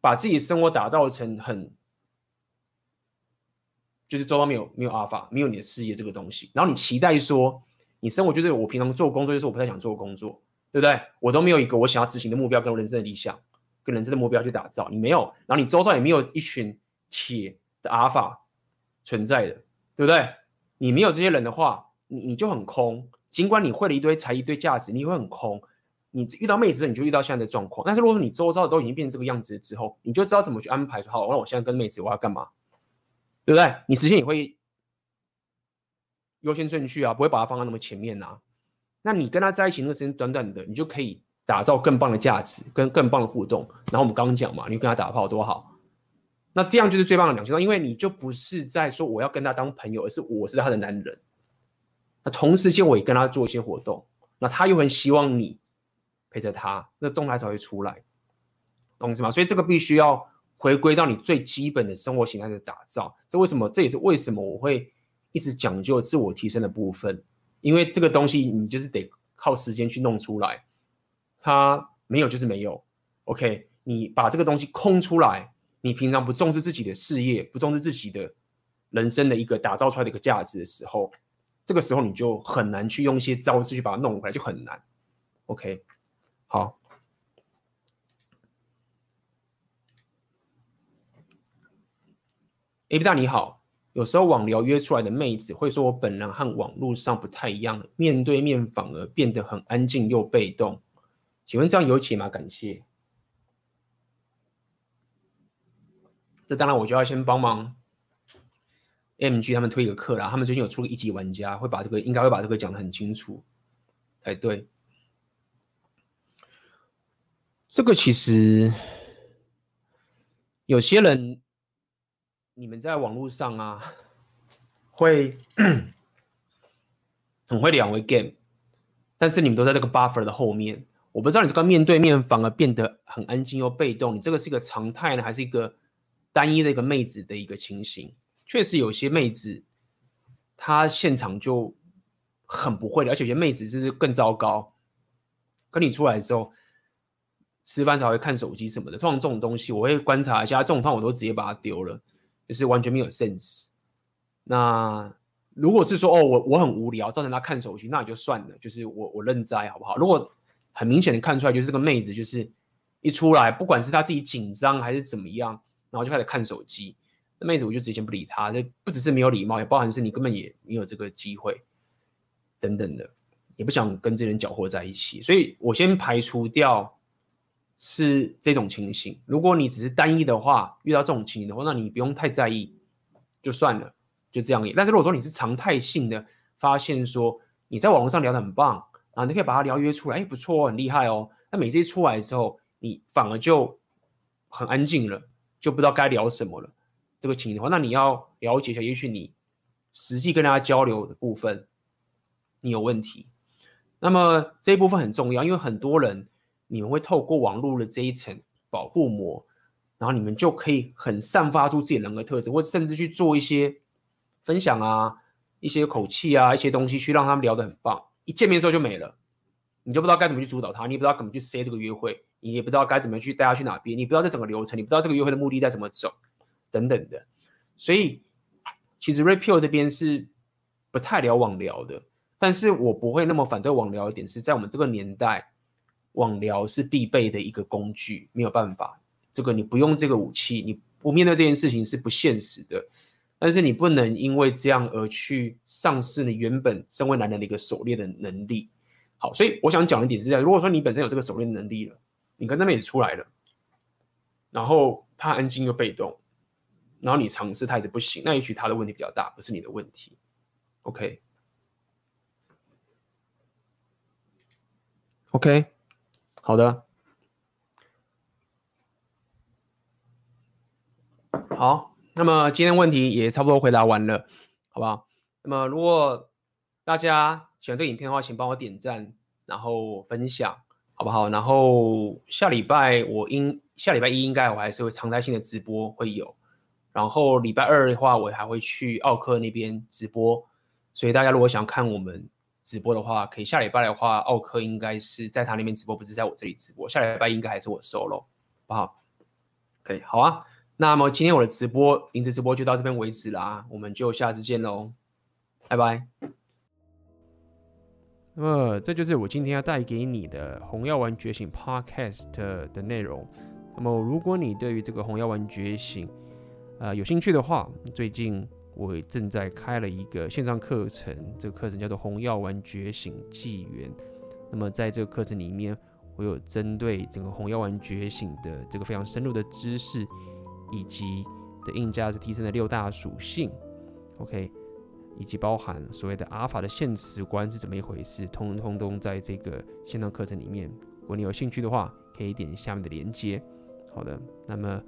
把自己的生活打造成很，就是周遭没有没有阿尔法，没有你的事业这个东西。然后你期待说，你生活就是我平常做工作，就是我不太想做工作，对不对？我都没有一个我想要执行的目标，跟我人生的理想，跟人生的目标去打造。你没有，然后你周遭也没有一群铁的阿尔法存在的，对不对？你没有这些人的话，你你就很空。尽管你会了一堆才、一堆价值，你会很空。你遇到妹子，你就遇到现在的状况。但是如果说你周遭都已经变成这个样子之后，你就知道怎么去安排。说好，那我现在跟妹子我要干嘛，对不对？你时间也会优先顺序啊，不会把它放在那么前面呐、啊。那你跟他在一起那时间短短的，你就可以打造更棒的价值跟更棒的互动。然后我们刚刚讲嘛，你跟他打炮多好。那这样就是最棒的两情况，因为你就不是在说我要跟他当朋友，而是我是他的男人，那同时间我也跟他做一些活动，那他又很希望你陪着他，那动态才会出来，懂意思吗？所以这个必须要回归到你最基本的生活形态的打造。这为什么？这也是为什么我会一直讲究自我提升的部分，因为这个东西你就是得靠时间去弄出来，他没有就是没有。OK，你把这个东西空出来，你平常不重视自己的事业，不重视自己的人生的一个打造出来的一个价值的时候。这个时候你就很难去用一些招式去把它弄回来，就很难。OK，好。A B 大你好，有时候网聊约出来的妹子会说我本人和网络上不太一样，面对面反而变得很安静又被动，请问这样有解吗？感谢。当然我就要先帮忙。MG 他们推一个课啦，他们最近有出个一级玩家，会把这个应该会把这个讲的很清楚才对。这个其实有些人，你们在网络上啊，会 (coughs) 很会两位 game，但是你们都在这个 buffer 的后面，我不知道你这个面对面反而变得很安静又被动，你这个是一个常态呢，还是一个单一的一个妹子的一个情形？确实有些妹子，她现场就很不会的，而且有些妹子是更糟糕。跟你出来的时候，吃饭才会看手机什么的。通常这种东西，我会观察一下，这种话我都直接把它丢了，就是完全没有 sense。那如果是说哦，我我很无聊，造成她看手机，那也就算了，就是我我认栽好不好？如果很明显的看出来，就是这个妹子就是一出来，不管是她自己紧张还是怎么样，然后就开始看手机。那妹子，我就直接不理她。这不只是没有礼貌，也包含是你根本也没有这个机会，等等的，也不想跟这人搅和在一起。所以我先排除掉是这种情形。如果你只是单一的话，遇到这种情形的话，那你不用太在意，就算了，就这样也。但是如果说你是常态性的发现说你在网络上聊得很棒啊，你可以把他聊约出来，哎，不错，很厉害哦。那每次一出来的时候，你反而就很安静了，就不知道该聊什么了。这个情形的话，那你要了解一下，也许你实际跟大家交流的部分你有问题。那么这一部分很重要，因为很多人你们会透过网络的这一层保护膜，然后你们就可以很散发出自己人格特质，或甚至去做一些分享啊、一些口气啊、一些东西，去让他们聊得很棒。一见面之后就没了，你就不知道该怎么去主导他，你也不知道怎么去塞这个约会，你也不知道该怎么去带他去哪边，你不知道这整个流程，你不知道这个约会的目的在怎么走。等等的，所以其实 Rapio 这边是不太聊网聊的，但是我不会那么反对网聊一点是在我们这个年代，网聊是必备的一个工具，没有办法，这个你不用这个武器，你不面对这件事情是不现实的，但是你不能因为这样而去丧失你原本身为男人的一个狩猎的能力。好，所以我想讲的点是在，如果说你本身有这个狩猎的能力了，你跟那边也出来了，然后他安静又被动。然后你尝试他一直不行，那也许他的问题比较大，不是你的问题。OK，OK，、okay? Okay, 好的，好，那么今天问题也差不多回答完了，好不好？那么如果大家喜欢这个影片的话，请帮我点赞，然后分享，好不好？然后下礼拜我应下礼拜一应该我还是会常态性的直播会有。然后礼拜二的话，我还会去奥克那边直播，所以大家如果想看我们直播的话，可以下礼拜的话，奥克应该是在他那边直播，不是在我这里直播。下礼拜应该还是我 solo，好不好？可以，好啊。那么今天我的直播，名字直播就到这边为止啦，我们就下次见喽，拜拜。那么这就是我今天要带给你的《红药丸觉醒》Podcast 的内容。那么如果你对于这个《红药丸觉醒》呃，有兴趣的话，最近我正在开了一个线上课程，这个课程叫做《红药丸觉醒纪元》。那么在这个课程里面，我有针对整个红药丸觉醒的这个非常深入的知识，以及的硬价值提升的六大属性，OK，以及包含所谓的阿尔法的现实观是怎么一回事，通通都在这个线上课程里面。如果你有兴趣的话，可以点下面的链接。好的，那么。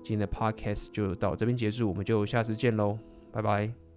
今天的 podcast 就到这边结束，我们就下次见喽，拜拜。